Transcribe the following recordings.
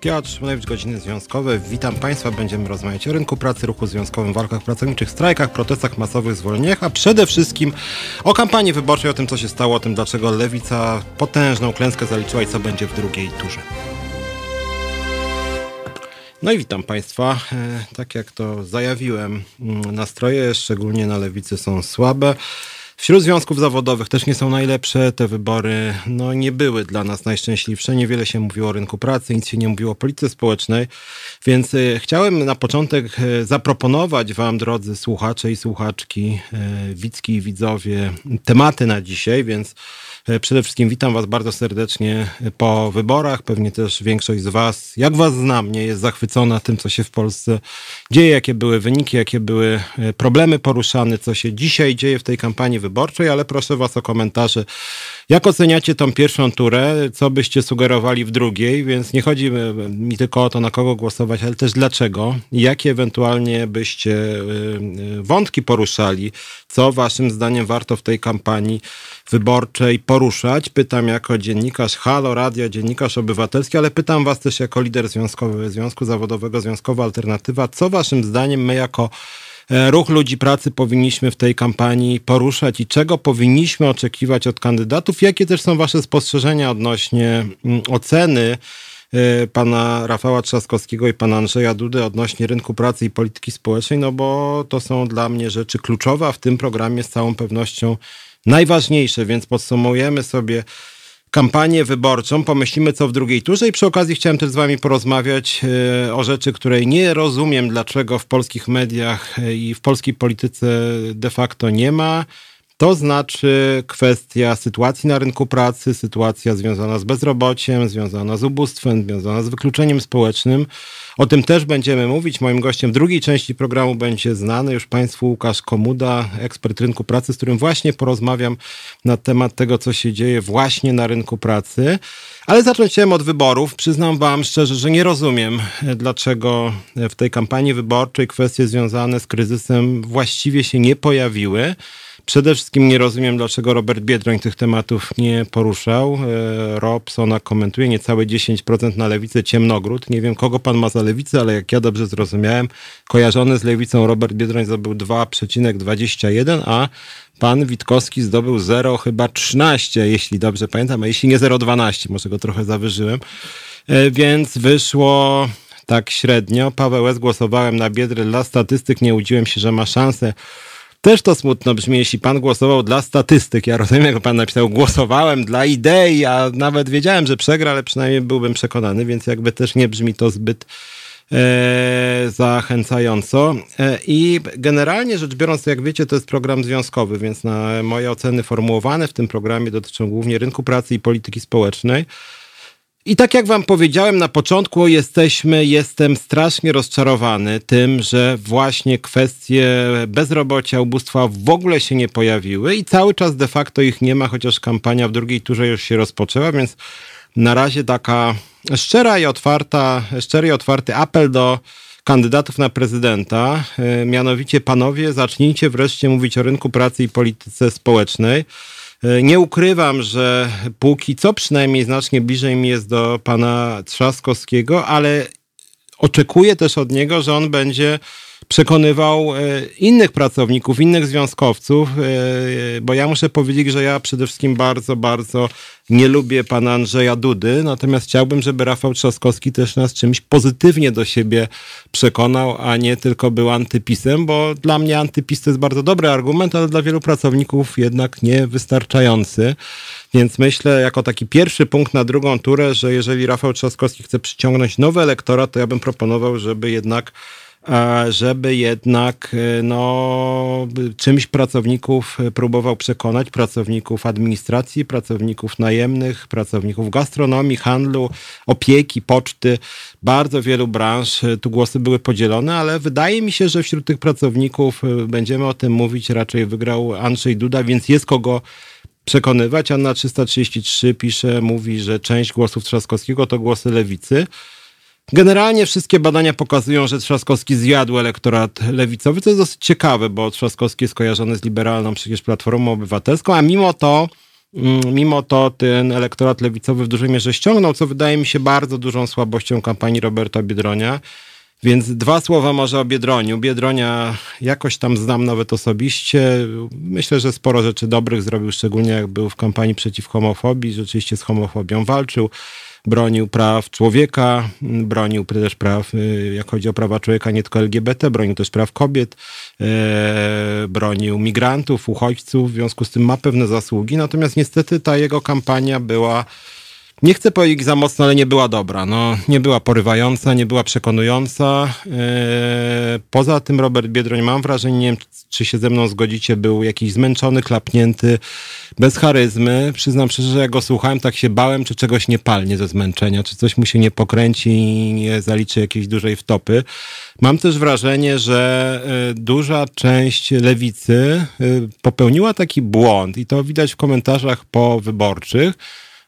Piotr Szymlewicz, Godziny Związkowe. Witam Państwa. Będziemy rozmawiać o rynku pracy, ruchu związkowym, walkach pracowniczych, strajkach, protestach masowych, zwolnieniach, a przede wszystkim o kampanii wyborczej, o tym, co się stało, o tym, dlaczego Lewica potężną klęskę zaliczyła i co będzie w drugiej turze. No i witam Państwa. E, tak jak to zajawiłem, mm, nastroje, szczególnie na lewicy, są słabe. Wśród związków zawodowych też nie są najlepsze. Te wybory no, nie były dla nas najszczęśliwsze. Niewiele się mówiło o rynku pracy, nic się nie mówiło o polityce społecznej. Więc y, chciałem na początek y, zaproponować Wam, drodzy słuchacze i słuchaczki, y, widzki i widzowie, tematy na dzisiaj, więc E, przede wszystkim witam Was bardzo serdecznie po wyborach. Pewnie też większość z Was, jak Was znam, nie jest zachwycona tym, co się w Polsce dzieje, jakie były wyniki, jakie były e, problemy poruszane, co się dzisiaj dzieje w tej kampanii wyborczej, ale proszę Was o komentarze. Jak oceniacie tą pierwszą turę? Co byście sugerowali w drugiej? Więc nie chodzi mi tylko o to, na kogo głosować, ale też dlaczego. Jakie ewentualnie byście e, wątki poruszali? Co Waszym zdaniem warto w tej kampanii wyborczej poruszać. Pytam jako dziennikarz Halo Radio, dziennikarz obywatelski, ale pytam was też jako lider związkowy Związku Zawodowego Związkowa Alternatywa, co waszym zdaniem my jako e, ruch ludzi pracy powinniśmy w tej kampanii poruszać i czego powinniśmy oczekiwać od kandydatów? Jakie też są wasze spostrzeżenia odnośnie mm, oceny e, pana Rafała Trzaskowskiego i pana Andrzeja Dudy odnośnie rynku pracy i polityki społecznej, no bo to są dla mnie rzeczy kluczowe, a w tym programie z całą pewnością najważniejsze, więc podsumujemy sobie kampanię wyborczą, pomyślimy co w drugiej turze i przy okazji chciałem też z wami porozmawiać e, o rzeczy, której nie rozumiem, dlaczego w polskich mediach e, i w polskiej polityce de facto nie ma. To znaczy kwestia sytuacji na rynku pracy, sytuacja związana z bezrobociem, związana z ubóstwem, związana z wykluczeniem społecznym. O tym też będziemy mówić. Moim gościem drugiej części programu będzie znany już Państwu Łukasz Komuda, ekspert rynku pracy, z którym właśnie porozmawiam na temat tego, co się dzieje właśnie na rynku pracy. Ale zacząć chciałem od wyborów. Przyznam Wam szczerze, że nie rozumiem, dlaczego w tej kampanii wyborczej kwestie związane z kryzysem właściwie się nie pojawiły. Przede wszystkim nie rozumiem, dlaczego Robert Biedroń tych tematów nie poruszał. E, Robsona komentuje niecałe 10% na lewicę ciemnogród. Nie wiem, kogo pan ma za lewicę, ale jak ja dobrze zrozumiałem, kojarzony z lewicą Robert Biedroń zdobył 2,21, a pan Witkowski zdobył 0 chyba 13, jeśli dobrze pamiętam, a jeśli nie 0,12, może go trochę zawyżyłem. E, więc wyszło tak średnio. Paweł S. głosowałem na Biedry dla statystyk, nie udziłem się, że ma szansę też to smutno brzmi, jeśli pan głosował dla statystyk. Ja rozumiem, jak pan napisał, głosowałem dla idei, a nawet wiedziałem, że przegra, ale przynajmniej byłbym przekonany, więc jakby też nie brzmi to zbyt e, zachęcająco. E, I generalnie rzecz biorąc, jak wiecie, to jest program związkowy, więc na moje oceny formułowane w tym programie dotyczą głównie rynku pracy i polityki społecznej. I tak jak wam powiedziałem na początku, jesteśmy, jestem strasznie rozczarowany tym, że właśnie kwestie bezrobocia, ubóstwa w ogóle się nie pojawiły i cały czas de facto ich nie ma, chociaż kampania w drugiej turze już się rozpoczęła, więc na razie taka szczera i otwarta, szczery i otwarty apel do kandydatów na prezydenta. E, mianowicie, panowie, zacznijcie wreszcie mówić o rynku pracy i polityce społecznej. E, nie ukrywam, że póki co przynajmniej znacznie bliżej mi jest do pana Trzaskowskiego, ale oczekuję też od niego, że on będzie przekonywał e, innych pracowników, innych związkowców, e, bo ja muszę powiedzieć, że ja przede wszystkim bardzo, bardzo nie lubię pana Andrzeja Dudy, natomiast chciałbym, żeby Rafał Trzaskowski też nas czymś pozytywnie do siebie przekonał, a nie tylko był antypisem, bo dla mnie antypis to jest bardzo dobry argument, ale dla wielu pracowników jednak niewystarczający. Więc myślę, jako taki pierwszy punkt na drugą turę, że jeżeli Rafał Trzaskowski chce przyciągnąć nowy elektorat, to ja bym proponował, żeby jednak żeby jednak e, no, czymś pracowników próbował przekonać, pracowników administracji, pracowników najemnych, pracowników gastronomii, handlu, opieki, poczty, bardzo wielu branż. E, tu głosy były podzielone, ale wydaje mi się, że wśród tych pracowników e, będziemy o tym mówić, raczej wygrał Andrzej Duda, więc jest kogo przekonywać. Anna 333 pisze, mówi, że część głosów Trzaskowskiego to głosy lewicy. Generalnie wszystkie badania pokazują, że Trzaskowski zjadł elektorat lewicowy, co jest dosyć ciekawe, bo Trzaskowski jest kojarzony z liberalną przecież Platformą Obywatelską, a mimo to mm, mimo to ten elektorat lewicowy w dużej mierze ściągnął, co wydaje mi się bardzo dużą słabością kampanii Roberta Biedronia. Więc dwa słowa może o Biedroniu. Biedronia jakoś tam znam nawet osobiście. Myślę, że sporo rzeczy dobrych zrobił, szczególnie jak był w kampanii przeciw homofobii. Rzeczywiście z homofobią walczył bronił praw człowieka, bronił też praw, y, jak chodzi o prawa człowieka, nie tylko LGBT, bronił też praw kobiet, e, bronił migrantów, uchodźców, w związku z tym ma pewne zasługi. Natomiast niestety ta jego kampania była nie chcę powiedzieć za mocno, ale nie była dobra. No, nie była porywająca, nie była przekonująca. Eee, poza tym Robert Biedroń, mam wrażenie, nie wiem, czy się ze mną zgodzicie, był jakiś zmęczony, klapnięty, bez charyzmy. Przyznam szczerze, że jak go słuchałem, tak się bałem, czy czegoś nie palnie ze zmęczenia, czy coś mu się nie pokręci i nie zaliczy jakiejś dużej wtopy. Mam też wrażenie, że e, duża część lewicy e, popełniła taki błąd i to widać w komentarzach po wyborczych,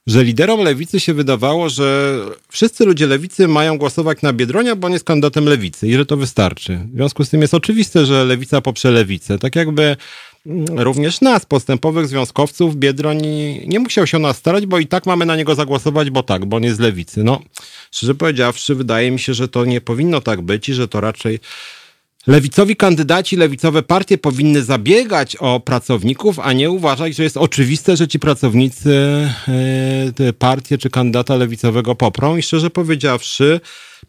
że liderom lewicy się wydawało, że wszyscy ludzie lewicy mają głosować na Biedronia, bo on jest kandydatem lewicy i że to wystarczy. W związku z tym jest oczywiste, że lewica poprze lewicę. Tak jakby mm, również nas, postępowych związkowców, Biedroń nie musiał się o nas starać, bo i tak mamy na niego zagłosować, bo tak, bo on jest z lewicy. No, szczerze powiedziawszy, wydaje mi się, że to nie powinno tak być i że to raczej Lewicowi kandydaci, lewicowe partie powinny zabiegać o pracowników, a nie uważać, że jest oczywiste, że ci pracownicy e, partię czy kandydata lewicowego poprą. I szczerze powiedziawszy,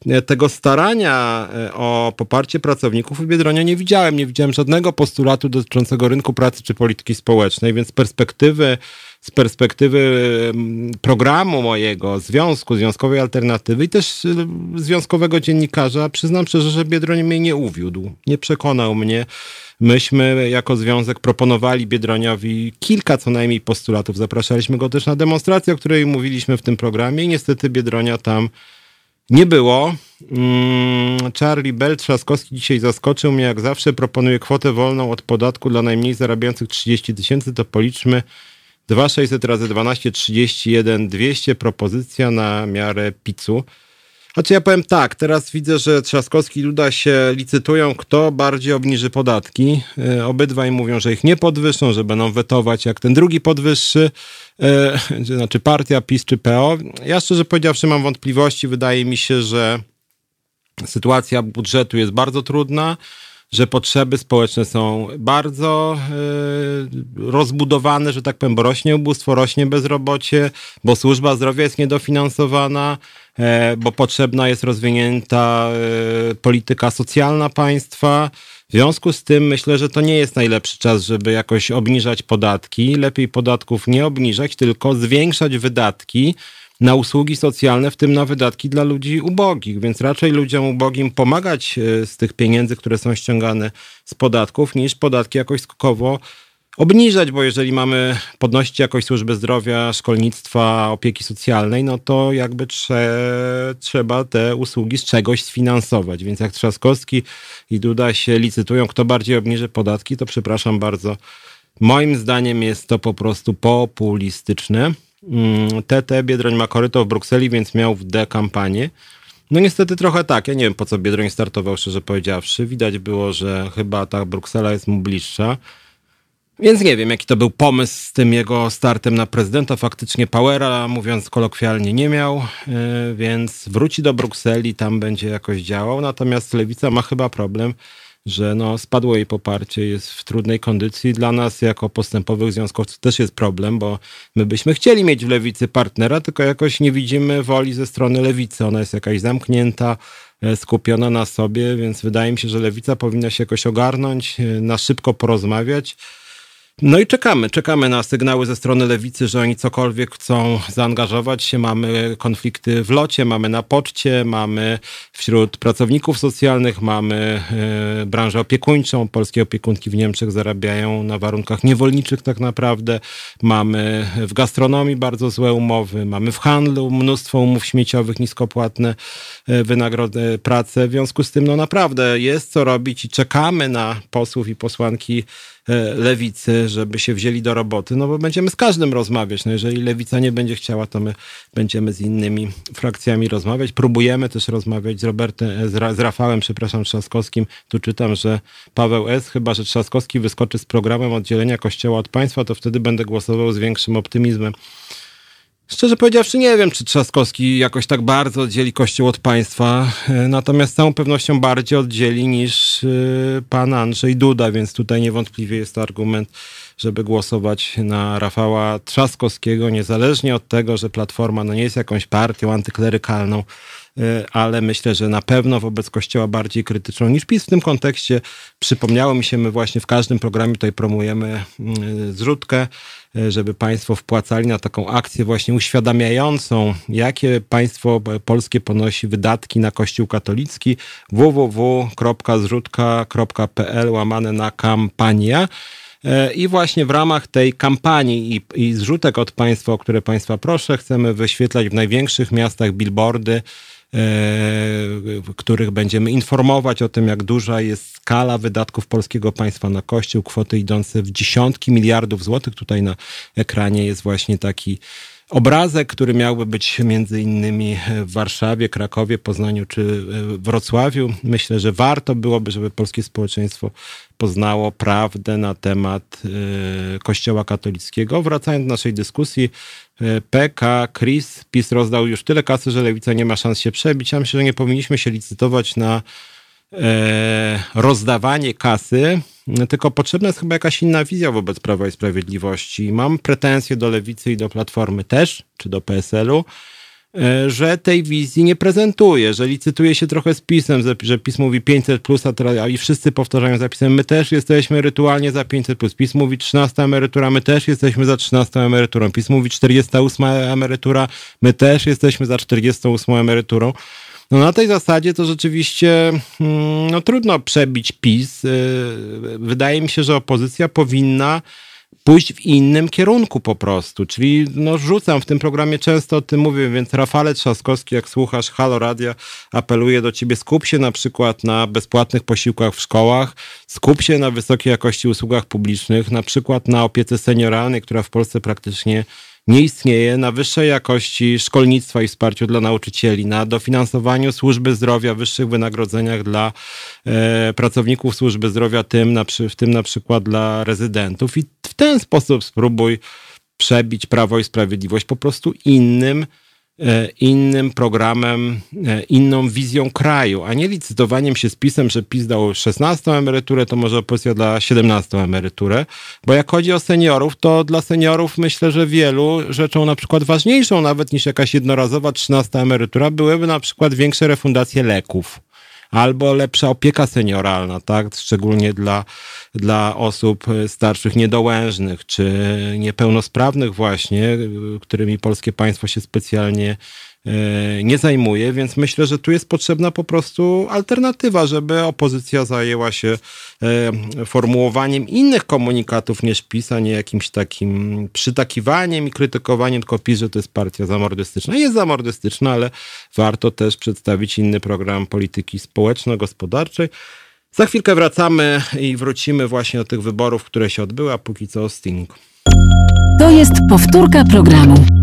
e, tego starania e, o poparcie pracowników w Biedronia nie widziałem. Nie widziałem żadnego postulatu dotyczącego rynku pracy czy polityki społecznej, więc perspektywy z perspektywy programu mojego, związku, związkowej alternatywy i też związkowego dziennikarza, przyznam szczerze, że Biedroń mnie nie uwiódł, nie przekonał mnie. Myśmy jako związek proponowali Biedroniowi kilka co najmniej postulatów. Zapraszaliśmy go też na demonstrację, o której mówiliśmy w tym programie i niestety Biedronia tam nie było. Mm, Charlie Bell Trzaskowski dzisiaj zaskoczył mnie jak zawsze. Proponuje kwotę wolną od podatku dla najmniej zarabiających 30 tysięcy. To policzmy 2600 razy 12, 31, 200 propozycja na miarę pizzu. Znaczy ja powiem tak, teraz widzę, że Trzaskowski i Duda się licytują, kto bardziej obniży podatki. E, obydwaj mówią, że ich nie podwyższą, że będą wetować, jak ten drugi podwyższy, e, znaczy partia PiS czy PO. Ja szczerze powiedziawszy mam wątpliwości. Wydaje mi się, że sytuacja budżetu jest bardzo trudna że potrzeby społeczne są bardzo y, rozbudowane, że tak powiem, bo rośnie ubóstwo, rośnie bezrobocie, bo służba zdrowia jest niedofinansowana, y, bo potrzebna jest rozwinięta y, polityka socjalna państwa. W związku z tym myślę, że to nie jest najlepszy czas, żeby jakoś obniżać podatki. Lepiej podatków nie obniżać, tylko zwiększać wydatki na usługi socjalne, w tym na wydatki dla ludzi ubogich, więc raczej ludziom ubogim pomagać e, z tych pieniędzy, które są ściągane z podatków, niż podatki jakoś skokowo obniżać, bo jeżeli mamy podnosić jakość służby zdrowia, szkolnictwa, opieki socjalnej, no to jakby trze, trzeba te usługi z czegoś sfinansować. Więc jak Trzaskowski i Duda się licytują, kto bardziej obniży podatki, to przepraszam bardzo. Moim zdaniem jest to po prostu populistyczne. TT mm, Biedroń ma koryto w Brukseli, więc miał w D kampanię. No niestety trochę tak. Ja nie wiem, po co Biedroń startował, szczerze powiedziawszy. Widać było, że chyba ta Bruksela jest mu bliższa. Więc nie wiem, jaki to był pomysł z tym jego startem na prezydenta. Faktycznie Powera, mówiąc kolokwialnie, nie miał, e, więc wróci do Brukseli, tam będzie jakoś działał. Natomiast Lewica ma chyba problem że no, spadło jej poparcie, jest w trudnej kondycji. Dla nas, jako postępowych związkowców, też jest problem, bo my byśmy chcieli mieć w lewicy partnera, tylko jakoś nie widzimy woli ze strony lewicy. Ona jest jakaś zamknięta, e, skupiona na sobie, więc wydaje mi się, że lewica powinna się jakoś ogarnąć, e, na szybko porozmawiać no i czekamy, czekamy na sygnały ze strony lewicy, że oni cokolwiek chcą zaangażować się. Mamy konflikty w locie, mamy na poczcie, mamy wśród pracowników socjalnych, mamy y, branżę opiekuńczą. Polskie opiekunki w Niemczech zarabiają na warunkach niewolniczych tak naprawdę. Mamy w gastronomii bardzo złe umowy, mamy w handlu mnóstwo umów śmieciowych, niskopłatne y, wynagrody pracy. W związku z tym no naprawdę jest co robić i czekamy na posłów i posłanki lewicy, żeby się wzięli do roboty, no bo będziemy z każdym rozmawiać. No jeżeli lewica nie będzie chciała, to my będziemy z innymi frakcjami rozmawiać. Próbujemy też rozmawiać z Robertem, z, Ra, z Rafałem, przepraszam, Trzaskowskim. Tu czytam, że Paweł S., chyba że Trzaskowski wyskoczy z programem oddzielenia Kościoła od państwa, to wtedy będę głosował z większym optymizmem. Szczerze powiedziawszy, nie wiem, czy Trzaskowski jakoś tak bardzo oddzieli Kościół od państwa, e, natomiast z całą pewnością bardziej oddzieli niż e, pan Andrzej Duda, więc tutaj niewątpliwie jest to argument, żeby głosować na Rafała Trzaskowskiego, niezależnie od tego, że Platforma no nie jest jakąś partią antyklerykalną, ale myślę, że na pewno wobec Kościoła bardziej krytyczną niż PiS. W tym kontekście przypomniało mi się, my właśnie w każdym programie tutaj promujemy mm, zrzutkę, E, żeby państwo wpłacali na taką akcję właśnie uświadamiającą, jakie państwo polskie ponosi wydatki na Kościół katolicki www.zrzutka.pl łamane na kampanię. E, I właśnie w ramach tej kampanii i, i zrzutek od państwa, o które państwa proszę, chcemy wyświetlać w największych miastach billboardy których będziemy informować o tym, jak duża jest skala wydatków polskiego państwa na kościół, kwoty idące w dziesiątki miliardów złotych. Tutaj na ekranie jest właśnie taki obrazek, który miałby być między innymi w Warszawie, Krakowie, Poznaniu czy Wrocławiu. Myślę, że warto byłoby, żeby polskie społeczeństwo poznało prawdę na temat e, Kościoła katolickiego. Wracając do naszej dyskusji, e, PK, Chris, PiS rozdał już tyle kasy, że Lewica nie ma szans się przebić. Ja myślę, że nie powinniśmy się licytować na e, rozdawanie kasy, tylko potrzebna jest chyba jakaś inna wizja wobec Prawa i Sprawiedliwości. Mam pretensje do Lewicy i do Platformy też, czy do PSL-u, E, że tej wizji nie prezentuje, że licytuje się trochę z PiSem, że PiS mówi 500 plus, a, teraz, a i wszyscy powtarzają zapisem, my też jesteśmy rytualnie za 500 plus. PiS mówi 13 emerytura, my też jesteśmy za 13 emeryturą. PiS mówi 48 emerytura, my też jesteśmy za 48 emeryturą. No na tej zasadzie to rzeczywiście mm, no, trudno przebić PiS. E, wydaje mi się, że opozycja powinna pójść w innym kierunku po prostu. Czyli no, rzucam w tym programie często o tym mówię, więc Rafale Trzaskowski, jak słuchasz Halo Radia, apeluję do ciebie, skup się na przykład na bezpłatnych posiłkach w szkołach, skup się na wysokiej jakości usługach publicznych, na przykład na opiece senioralnej, która w Polsce praktycznie nie istnieje na wyższej jakości szkolnictwa i wsparciu dla nauczycieli, na dofinansowaniu służby zdrowia, wyższych wynagrodzeniach dla e, pracowników służby zdrowia, tym na, w tym na przykład dla rezydentów. I w ten sposób spróbuj przebić Prawo i Sprawiedliwość po prostu innym innym programem, e, inną wizją kraju, a nie licytowaniem się z PiSem, że PiS dał 16 emeryturę, to może opozycja dla 17 emeryturę, bo jak chodzi o seniorów, to dla seniorów myślę, że wielu rzeczą na przykład ważniejszą nawet niż jakaś jednorazowa 13 emerytura byłyby na przykład większe refundacje leków albo lepsza opieka senioralna, tak? Szczególnie dla, dla osób starszych, niedołężnych czy niepełnosprawnych właśnie, którymi polskie państwo się specjalnie E, nie zajmuje, więc myślę, że tu jest potrzebna po prostu alternatywa, żeby opozycja zajęła się e, formułowaniem innych komunikatów niż PiS, a nie jakimś takim przytakiwaniem i krytykowaniem tylko PiS, że to jest partia zamordystyczna. Jest zamordystyczna, ale warto też przedstawić inny program polityki społeczno-gospodarczej. Za chwilkę wracamy i wrócimy właśnie do tych wyborów, które się odbyły, a póki co Sting. To jest powtórka programu.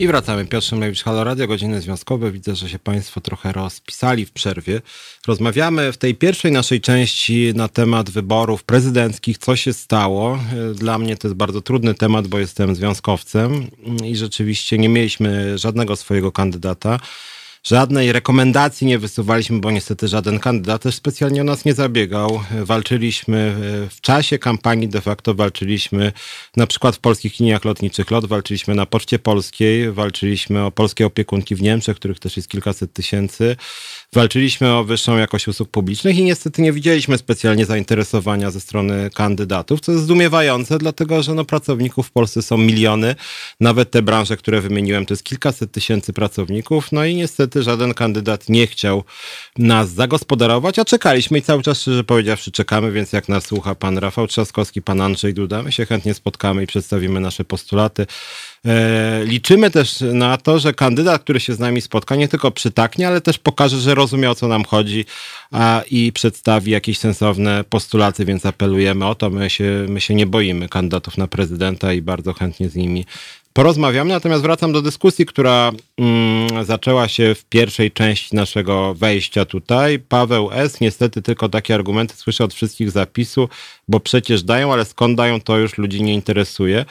I wracamy. Piotr Szymlewicz, Halo Radio, godziny związkowe. Widzę, że się Państwo trochę rozpisali w przerwie. Rozmawiamy w tej pierwszej naszej części na temat wyborów prezydenckich, co się stało. Dla mnie to jest bardzo trudny temat, bo jestem związkowcem i rzeczywiście nie mieliśmy żadnego swojego kandydata. Żadnej rekomendacji nie wysuwaliśmy, bo niestety żaden kandydat też specjalnie o nas nie zabiegał. Walczyliśmy e, w czasie kampanii, de facto walczyliśmy na przykład w polskich liniach lotniczych LOT, walczyliśmy na Poczcie Polskiej, walczyliśmy o polskie opiekunki w Niemczech, których też jest kilkaset tysięcy. Walczyliśmy o wyższą jakość usług publicznych i niestety nie widzieliśmy specjalnie zainteresowania ze strony kandydatów, co jest zdumiewające, dlatego że no, pracowników w Polsce są miliony, nawet te branże, które wymieniłem, to jest kilkaset tysięcy pracowników, no i niestety żaden kandydat nie chciał nas zagospodarować, a czekaliśmy i cały czas, szczerze powiedziawszy, czekamy, więc jak nas słucha pan Rafał Trzaskowski, pan Andrzej Duda, my się chętnie spotkamy i przedstawimy nasze postulaty. E, liczymy też na to, że kandydat, który się z nami spotka, nie tylko przytaknie, ale też pokaże, że rozumie o co nam chodzi a, i przedstawi jakieś sensowne postulaty, więc apelujemy o to. My się, my się nie boimy kandydatów na prezydenta i bardzo chętnie z nimi porozmawiamy. Natomiast wracam do dyskusji, która mm, zaczęła się w pierwszej części naszego wejścia tutaj. Paweł S. Niestety tylko takie argumenty słyszę od wszystkich zapisu, bo przecież dają, ale skąd dają, to już ludzi nie interesuje.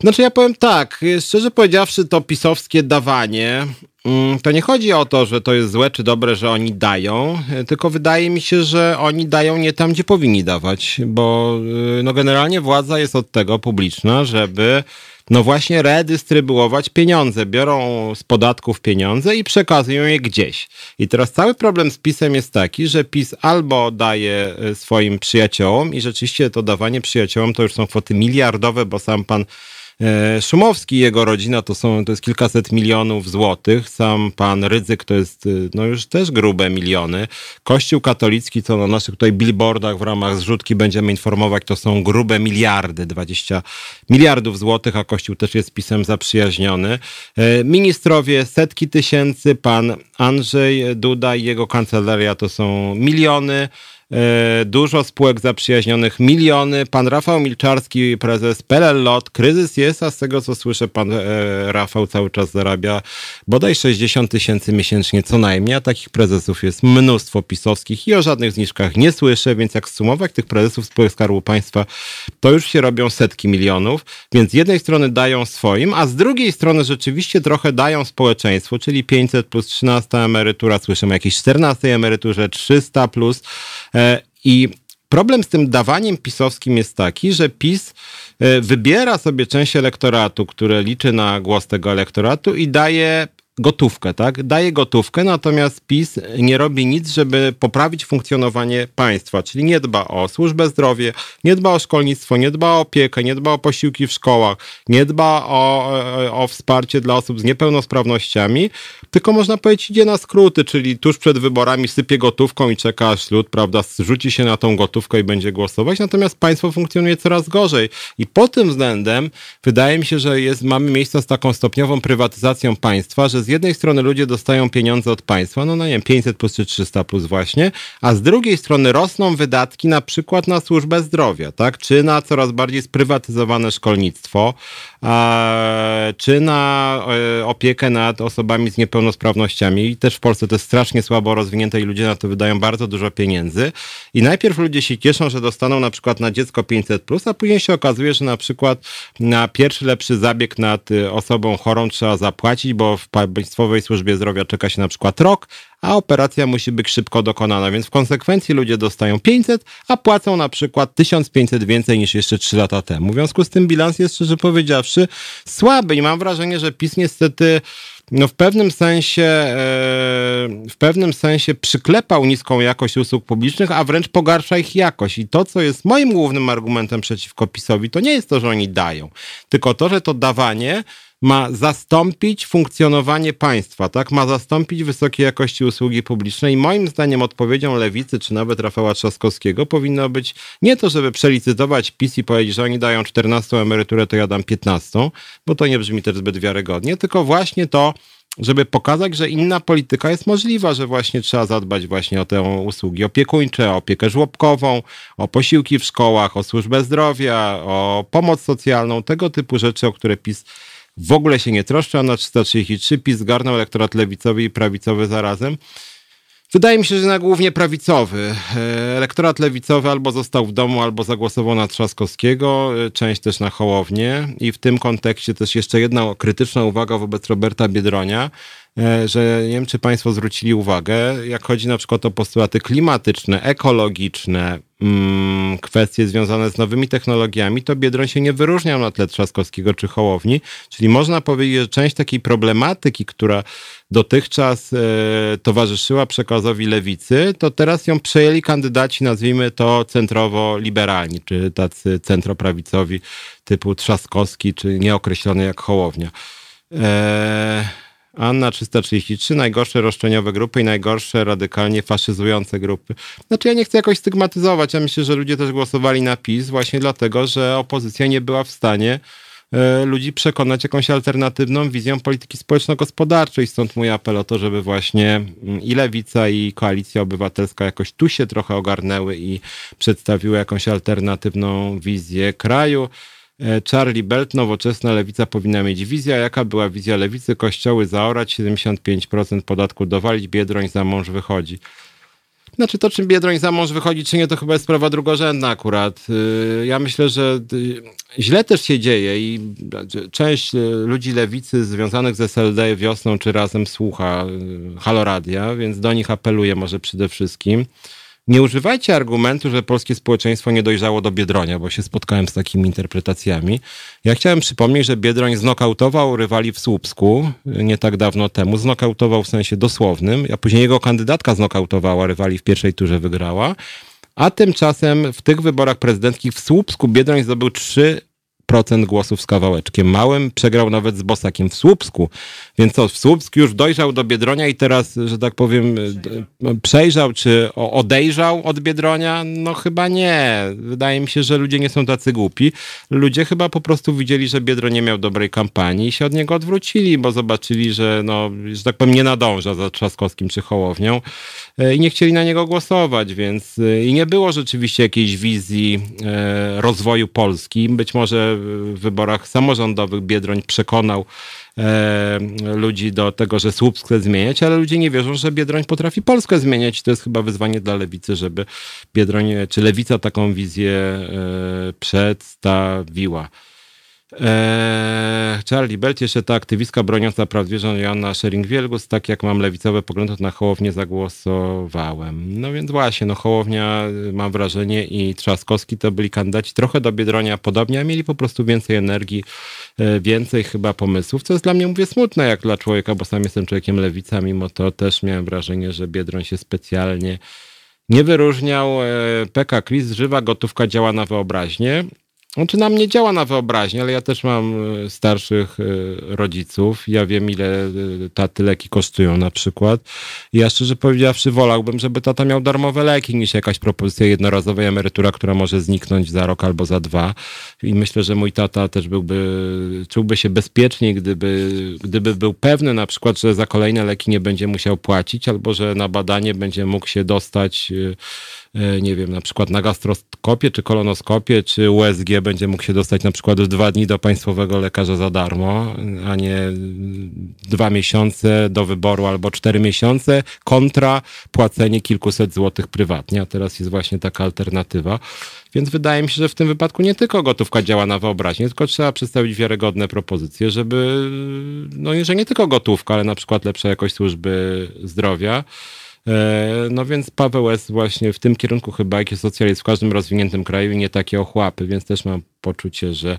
Znaczy ja powiem tak, szczerze powiedziawszy to pisowskie dawanie, mm, to nie chodzi o to, że to jest złe czy dobre, że oni dają, tylko wydaje mi się, że oni dają nie tam, gdzie powinni dawać, bo y, no generalnie władza jest od tego publiczna, żeby no właśnie redystrybuować pieniądze. Biorą z podatków pieniądze i przekazują je gdzieś. I teraz cały problem z PiSem jest taki, że PiS albo daje y, swoim przyjaciołom i rzeczywiście to dawanie przyjaciołom to już są kwoty miliardowe, bo sam pan Szumowski i jego rodzina to są, to jest kilkaset milionów złotych. Sam pan Rydzyk to jest, e, no już też grube miliony. Kościół katolicki, co na naszych tutaj billboardach w ramach zrzutki będziemy informować, to są grube miliardy, 20 miliardów złotych, a Kościół też jest pisem zaprzyjaźniony. E, ministrowie setki tysięcy, pan Andrzej Duda i jego kancelaria to są miliony. E, dużo spółek zaprzyjaźnionych, miliony. Pan Rafał Milczarski, prezes PLL Lot, kryzys jest, a z tego co słyszę, pan e, Rafał cały czas zarabia bodaj 60 tysięcy miesięcznie co najmniej, a takich prezesów jest mnóstwo pisowskich i o żadnych zniżkach nie słyszę, więc jak sumować tych prezesów spółek Skarbu Państwa, to już się robią setki milionów, więc z jednej strony dają swoim, a z drugiej strony rzeczywiście trochę dają społeczeństwu, czyli 500 plus 13 emerytura, słyszymy o jakiejś 14 emeryturze, 300 plus, I problem z tym dawaniem pisowskim jest taki, że PiS e, wybiera sobie część elektoratu, które liczy na głos tego elektoratu i daje gotówkę, tak? Daje gotówkę, natomiast PiS nie robi nic, żeby poprawić funkcjonowanie państwa, czyli nie dba o służbę zdrowia, nie dba o szkolnictwo, nie dba o opiekę, nie dba o posiłki w szkołach, nie dba o, o wsparcie dla osób z niepełnosprawnościami, tylko można powiedzieć idzie na skróty, czyli tuż przed wyborami sypie gotówką i czeka aż lud, prawda, rzuci się na tą gotówkę i będzie głosować, natomiast państwo funkcjonuje coraz gorzej i pod tym względem wydaje mi się, że jest, mamy miejsce z taką stopniową prywatyzacją państwa, że z jednej strony ludzie dostają pieniądze od państwa, no, no nie wiem, 500 plus czy 300 plus właśnie, a z drugiej strony rosną wydatki na przykład na służbę zdrowia, tak, czy na coraz bardziej sprywatyzowane szkolnictwo, czy na e, opiekę nad osobami z niepełnosprawnościami. I też w Polsce to jest strasznie słabo rozwinięte i ludzie na to wydają bardzo dużo pieniędzy. I najpierw ludzie się cieszą, że dostaną na przykład na dziecko 500, a później się okazuje, że na przykład na pierwszy lepszy zabieg nad y, osobą chorą trzeba zapłacić, bo w Państwowej Służbie Zdrowia czeka się na przykład rok, a operacja musi być szybko dokonana, więc w konsekwencji ludzie dostają 500, a płacą na przykład 1500 więcej niż jeszcze 3 lata temu. W związku z tym bilans jest szczerze powiedziawszy słaby i mam wrażenie, że PiS niestety no w pewnym sensie e, w pewnym sensie przyklepał niską jakość usług publicznych, a wręcz pogarsza ich jakość. I to, co jest moim głównym argumentem przeciwko PiSowi, to nie jest to, że oni dają, tylko to, że to dawanie ma zastąpić funkcjonowanie państwa, tak? Ma zastąpić wysokiej jakości usługi publiczne i moim zdaniem odpowiedzią lewicy, czy nawet Rafała Trzaskowskiego powinno być nie to, żeby przelicytować PiS i powiedzieć, że oni dają 14 emeryturę, to ja dam 15, bo to nie brzmi też zbyt wiarygodnie, tylko właśnie to, żeby pokazać, że inna polityka jest możliwa, że właśnie trzeba zadbać właśnie o te usługi opiekuńcze, o opiekę żłobkową, o posiłki w szkołach, o służbę zdrowia, o pomoc socjalną, tego typu rzeczy, o które PiS w ogóle się nie troszczy, a na 333 PiS zgarnął elektorat lewicowy i prawicowy zarazem. Wydaje mi się, że na głównie prawicowy. E, elektorat lewicowy albo został w domu, albo zagłosował na Trzaskowskiego, e, część też na Hołownię. I w tym kontekście też jeszcze jedna krytyczna uwaga wobec Roberta Biedronia. E, że nie wiem, czy Państwo zwrócili uwagę, jak chodzi na przykład o postulaty klimatyczne, ekologiczne, mm, kwestie związane z nowymi technologiami, to Biedroń się nie wyróżniał na tle Trzaskowskiego czy Hołowni, czyli można powiedzieć, że część takiej problematyki, która dotychczas e, towarzyszyła przekazowi lewicy, to teraz ją przejęli kandydaci, nazwijmy to centrowo-liberalni, czy tacy centroprawicowi typu Trzaskowski, czy nieokreślony jak Hołownia. E, Anna 333, najgorsze roszczeniowe grupy i najgorsze radykalnie faszyzujące grupy. Znaczy ja nie chcę jakoś stygmatyzować, ja myślę, że ludzie też głosowali na PiS właśnie dlatego, że opozycja nie była w stanie e, ludzi przekonać jakąś alternatywną wizją polityki społeczno-gospodarczej. Stąd mój apel o to, żeby właśnie mm, i Lewica, i Koalicja Obywatelska jakoś tu się trochę ogarnęły i przedstawiły jakąś alternatywną wizję kraju. E, Charlie Belt, nowoczesna lewica powinna mieć wizja. Jaka była wizja lewicy? Kościoły zaorać, 75% podatku dowalić, Biedroń za mąż wychodzi. Znaczy to, czym Biedroń za mąż wychodzi, czy nie, to chyba jest sprawa drugorzędna akurat. Y, ja myślę, że y, źle też się dzieje i część ludzi lewicy związanych z SLD wiosną czy razem słucha Haloradia, więc do nich apeluję może przede wszystkim. Nie używajcie argumentu, że polskie społeczeństwo nie dojrzało do Biedronia, bo się spotkałem z takimi interpretacjami. Ja chciałem przypomnieć, że Biedroń znokautował rywali w Słupsku nie tak dawno temu. Znokautował w sensie dosłownym, a później jego kandydatka znokautowała rywali w pierwszej turze wygrała. A tymczasem w tych wyborach prezydenckich w Słupsku Biedroń zdobył trzy procent głosów z kawałeczkiem małym. Przegrał nawet z Bosakiem w Słupsku. Więc co, w Słupsku już dojrzał do Biedronia i teraz, że tak powiem, przejrzał czy odejrzał od Biedronia? No chyba nie. Wydaje mi się, że ludzie nie są tacy głupi. Ludzie chyba po prostu widzieli, że Biedro nie miał dobrej kampanii i się od niego odwrócili, bo zobaczyli, że no, że tak powiem, nie nadąża za Trzaskowskim czy Hołownią e, i nie chcieli na niego głosować, więc e, i nie było rzeczywiście jakiejś wizji e, rozwoju Polski. Być może w wyborach samorządowych Biedroń przekonał e, ludzi do tego, że Słupsk chce zmieniać, ale ludzie nie wierzą, że Biedroń potrafi Polskę zmieniać. To jest chyba wyzwanie dla lewicy, żeby Biedroń, czy lewica taką wizję e, przedstawiła. Eee, Charlie Belt, jeszcze ta aktywistka broniąca praw zwierząt Joanna Schering-Wielgus, tak jak mam lewicowe poglądy, to na Hołownię zagłosowałem. No więc właśnie, no Hołownia mam wrażenie i Trzaskowski to byli kandydaci trochę do Biedronia podobnie, a mieli po prostu więcej energii, e, więcej chyba pomysłów, co jest dla mnie, mówię, smutne jak dla człowieka, bo sam jestem człowiekiem lewica, mimo to też miałem wrażenie, że Biedroń się specjalnie nie wyróżniał. E, PK Chris, żywa gotówka działa na wyobraźnię. Znaczy nam nie działa na wyobraźnię, ale ja też mam e, starszych e, rodziców. Ja wiem, ile e, taty leki kosztują na przykład. I ja szczerze powiedziawszy wolałbym, żeby tata miał darmowe leki niż jakaś propozycja jednorazowej emerytura, która może zniknąć za rok albo za dwa. I myślę, że mój tata też byłby, czułby się bezpieczniej, gdyby, gdyby był pewny na przykład, że za kolejne leki nie będzie musiał płacić albo że na badanie będzie mógł się dostać nie wiem, na przykład na gastroskopię, czy kolonoskopię, czy USG będzie mógł się dostać na przykład w dwa dni do państwowego lekarza za darmo, a nie dwa miesiące do wyboru albo cztery miesiące kontra płacenie kilkuset złotych prywatnie, a teraz jest właśnie taka alternatywa. Więc wydaje mi się, że w tym wypadku nie tylko gotówka działa na wyobraźnię, tylko trzeba przedstawić wiarygodne propozycje, żeby, no że nie tylko gotówka, ale na przykład lepsza jakość służby zdrowia, E, no więc Paweł S. właśnie w tym kierunku chyba, jak jest socjalizm w każdym rozwiniętym kraju nie takie ochłapy, więc też mam poczucie, że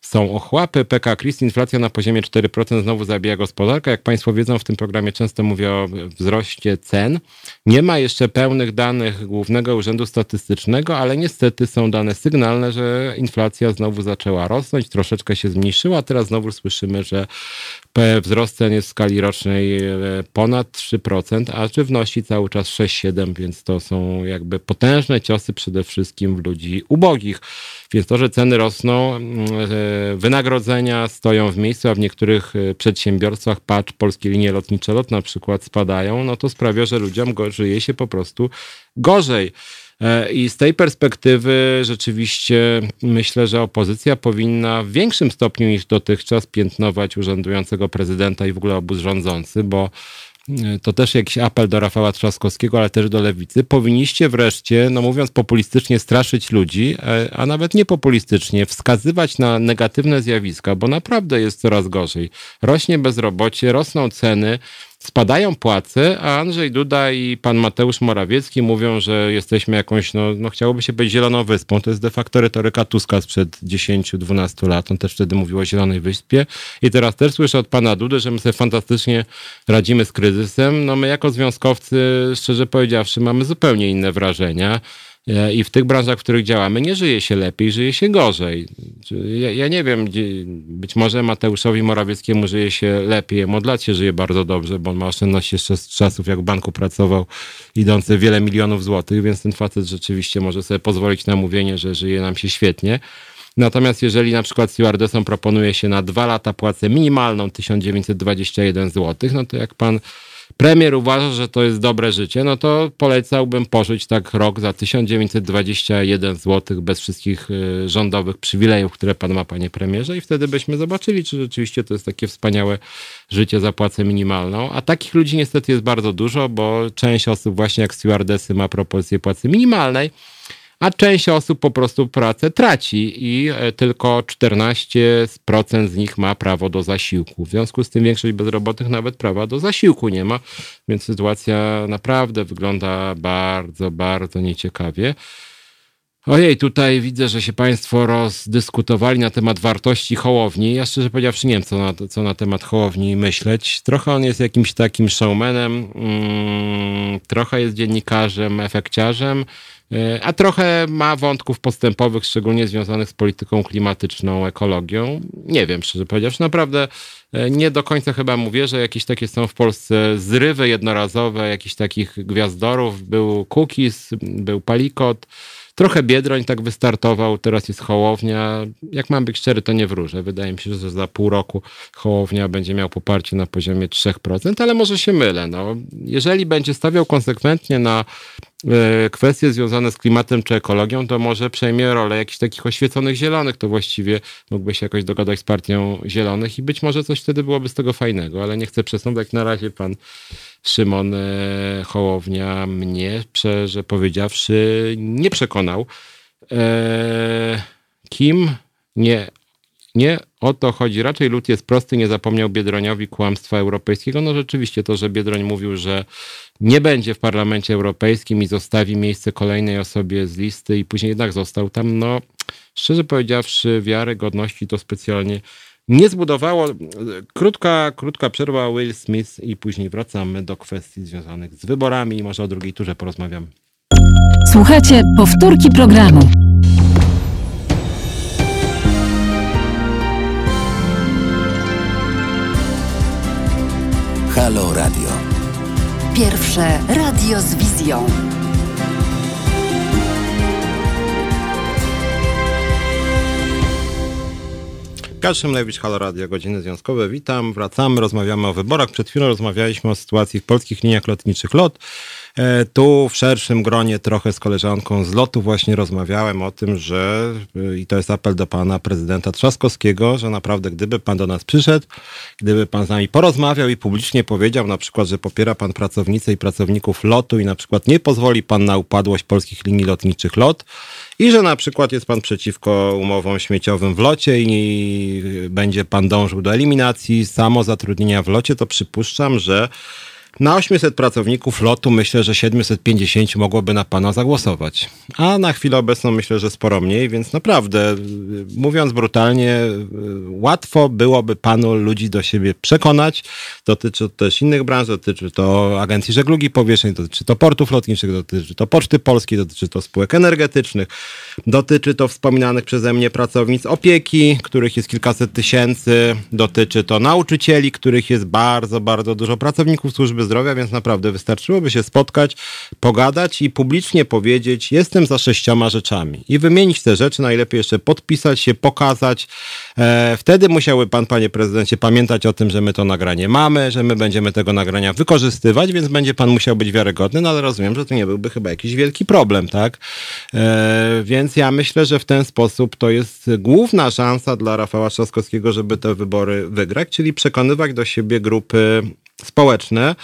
są ochłapy. PK Chris, inflacja na poziomie 4% znowu zabija gospodarkę. Jak Państwo wiedzą, w tym programie często mówię o wzroście cen. Nie ma jeszcze pełnych danych Głównego Urzędu Statystycznego, ale niestety są dane sygnalne, że inflacja znowu zaczęła rosnąć, troszeczkę się zmniejszyła. Teraz znowu słyszymy, że wzrost cen jest w skali rocznej e, ponad 3%, a żywności cały czas 6-7%, więc to są jakby potężne ciosy przede wszystkim w ludzi ubogich. Więc to, że ceny rosną, mm, e, wynagrodzenia stoją w miejscu, a w niektórych e, przedsiębiorstwach, patrz, polskie linie lotnicze lot na przykład spadają, no to sprawia, że ludziom żyje się po prostu gorzej. E, I z tej perspektywy rzeczywiście myślę, że opozycja powinna w większym stopniu niż dotychczas piętnować urzędującego prezydenta i w ogóle obóz rządzący, bo to też jakiś apel do Rafała Trzaskowskiego, ale też do Lewicy. Powinniście wreszcie, no mówiąc populistycznie, straszyć ludzi, e, a nawet nie populistycznie, wskazywać na negatywne zjawiska, bo naprawdę jest coraz gorzej. Rośnie bezrobocie, rosną ceny, spadają płace, a Andrzej Duda i pan Mateusz Morawiecki mówią, że jesteśmy jakąś, no, no chciałoby się być zieloną wyspą. To jest de facto retoryka Tuska sprzed 10-12 lat. On też wtedy mówił o zielonej wyspie. I teraz też słyszę od pana Dudy, że my sobie fantastycznie radzimy z kryzysem. No my jako związkowcy, szczerze powiedziawszy, mamy zupełnie inne wrażenia. E, I w tych branżach, w których działamy, nie żyje się lepiej, żyje się gorzej. Ja, ja, nie wiem, być może Mateuszowi Morawieckiemu żyje się lepiej. Od lat się żyje bardzo dobrze, bo on ma oszczędności jeszcze z czasów, jak w banku pracował, idące wiele milionów złotych, więc ten facet rzeczywiście może sobie pozwolić na mówienie, że żyje nam się świetnie. Natomiast jeżeli na przykład stewardessom proponuje się na dwa lata płacę minimalną 1921 zł, no to jak pan premier uważa, że to jest dobre życie, no to polecałbym pożyć tak rok za 1921 zł bez wszystkich y, rządowych przywilejów, które pan ma, panie premierze, i wtedy byśmy zobaczyli, czy rzeczywiście to jest takie wspaniałe życie za płacę minimalną. A takich ludzi niestety jest bardzo dużo, bo część osób właśnie jak stewardesy ma propozycję płacy minimalnej, a część osób po prostu pracę traci i e, tylko 14% z nich ma prawo do zasiłku. W związku z tym większość bezrobotnych nawet prawa do zasiłku nie ma, więc sytuacja naprawdę wygląda bardzo, bardzo nieciekawie. Ojej, tutaj widzę, że się Państwo rozdyskutowali na temat wartości Hołowni. Ja szczerze powiedziawszy nie wiem, co na, co na temat Hołowni myśleć. Trochę on jest jakimś takim showmanem, mm, trochę jest dziennikarzem, efekciarzem, E, a trochę ma wątków postępowych, szczególnie związanych z polityką klimatyczną, ekologią. Nie wiem, szczerze powiedziawszy, naprawdę e, nie do końca chyba mówię, że jakieś takie są w Polsce zrywy jednorazowe, jakichś takich gwiazdorów. Był Cookies, był Palikot, Trochę Biedroń tak wystartował, teraz jest Hołownia. Jak mam być szczery, to nie wróżę. Wydaje mi się, że za pół roku Hołownia będzie miał poparcie na poziomie 3%, ale może się mylę. No. Jeżeli będzie stawiał konsekwentnie na kwestie związane z klimatem czy ekologią, to może przejmie rolę jakichś takich oświeconych zielonych, to właściwie mógłby się jakoś dogadać z partią zielonych i być może coś wtedy byłoby z tego fajnego, ale nie chcę przesądzać. Na razie pan Szymon e, Hołownia mnie, szczerze powiedziawszy, nie przekonał. E, kim? Nie, nie o to chodzi. Raczej lud jest prosty, nie zapomniał Biedroniowi kłamstwa europejskiego. No rzeczywiście to, że Biedroń mówił, że nie będzie w Parlamencie Europejskim i zostawi miejsce kolejnej osobie z listy i później jednak został tam, no szczerze powiedziawszy, wiarygodności to specjalnie nie zbudowało. Krótka, krótka przerwa Will Smith i później wracamy do kwestii związanych z wyborami i może o drugiej turze porozmawiam. Słuchajcie, powtórki programu. Halo Radio. Pierwsze radio z wizją. Łukasz Szymlewicz, Halo Radio, Godziny Związkowe. Witam, wracamy, rozmawiamy o wyborach. Przed chwilą rozmawialiśmy o sytuacji w polskich liniach lotniczych LOT. E, tu w szerszym gronie trochę z koleżanką z lotu właśnie rozmawiałem o tym, że e, i to jest apel do pana prezydenta Trzaskowskiego, że naprawdę gdyby pan do nas przyszedł, gdyby pan z nami porozmawiał i publicznie powiedział na przykład, że popiera pan pracownice i pracowników lotu i na przykład nie pozwoli pan na upadłość polskich linii lotniczych LOT i że na przykład jest pan przeciwko umowom śmieciowym w locie i będzie pan dążył do eliminacji samozatrudnienia w locie, to przypuszczam, że na 800 pracowników lotu myślę, że 750 mogłoby na pana zagłosować. A na chwilę obecną myślę, że sporo mniej, więc naprawdę, mówiąc brutalnie, łatwo byłoby panu ludzi do siebie przekonać. Dotyczy to też innych branż, dotyczy to agencji żeglugi powietrznej, dotyczy to portów lotniczych, dotyczy to Poczty Polskiej, dotyczy to spółek energetycznych, dotyczy to wspominanych przeze mnie pracownic opieki, których jest kilkaset tysięcy, dotyczy to nauczycieli, których jest bardzo, bardzo dużo, pracowników służby zdrowia, więc naprawdę wystarczyłoby się spotkać, pogadać i publicznie powiedzieć, jestem za sześcioma rzeczami. I wymienić te rzeczy, najlepiej jeszcze podpisać się, pokazać. E, wtedy musiałby pan, panie prezydencie, pamiętać o tym, że my to nagranie mamy, że my będziemy tego nagrania wykorzystywać, więc będzie pan musiał być wiarygodny, no ale rozumiem, że to nie byłby chyba jakiś wielki problem, tak? E, więc ja myślę, że w ten sposób to jest główna szansa dla Rafała Trzaskowskiego, żeby te wybory wygrać, czyli przekonywać do siebie grupy społeczne,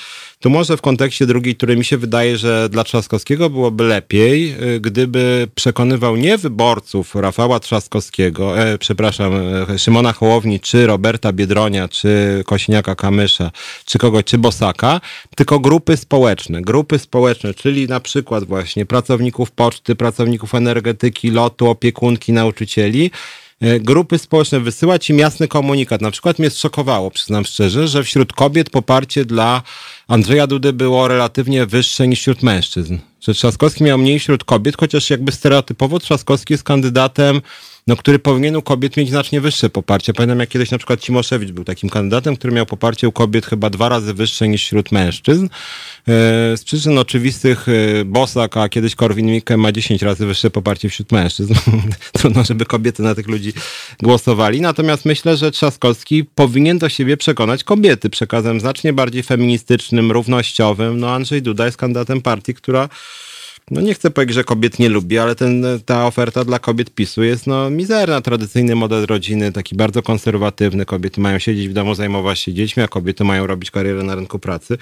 to może w kontekście drugiej, której mi się wydaje, że dla Trzaskowskiego byłoby lepiej, y, gdyby przekonywał nie wyborców Rafała Trzaskowskiego, e, przepraszam, e, Szymona Hołowni, czy Roberta Biedronia, czy Kosiniaka Kamysza, czy kogoś, czy Bosaka, tylko grupy społeczne. Grupy społeczne, czyli na przykład właśnie pracowników poczty, pracowników energetyki, lotu, opiekunki, nauczycieli, grupy społeczne wysyłać im jasny komunikat. Na przykład mnie zszokowało, przyznam szczerze, że wśród kobiet poparcie dla Andrzeja Dudy było relatywnie wyższe niż wśród mężczyzn. Że Trzaskowski miał mniej wśród kobiet, chociaż jakby stereotypowo Trzaskowski jest kandydatem no, który powinien u kobiet mieć znacznie wyższe poparcie. Pamiętam, jak kiedyś na przykład Cimoszewicz był takim kandydatem, który miał poparcie u kobiet chyba dwa razy wyższe niż wśród mężczyzn. E, z przyczyn oczywistych e, Bosak, a kiedyś Korwin-Mikke ma 10 razy wyższe poparcie wśród mężczyzn. Trudno, żeby kobiety na tych ludzi głosowali. Natomiast myślę, że Trzaskowski powinien do siebie przekonać kobiety przekazem znacznie bardziej feministycznym, równościowym. No Andrzej Duda jest kandydatem partii, która no nie chcę powiedzieć, że kobiet nie lubi, ale ten, ta oferta dla kobiet PiSu jest no mizerna. Tradycyjny model rodziny, taki bardzo konserwatywny. Kobiety mają siedzieć w domu, zajmować się dziećmi, a kobiety mają robić karierę na rynku pracy.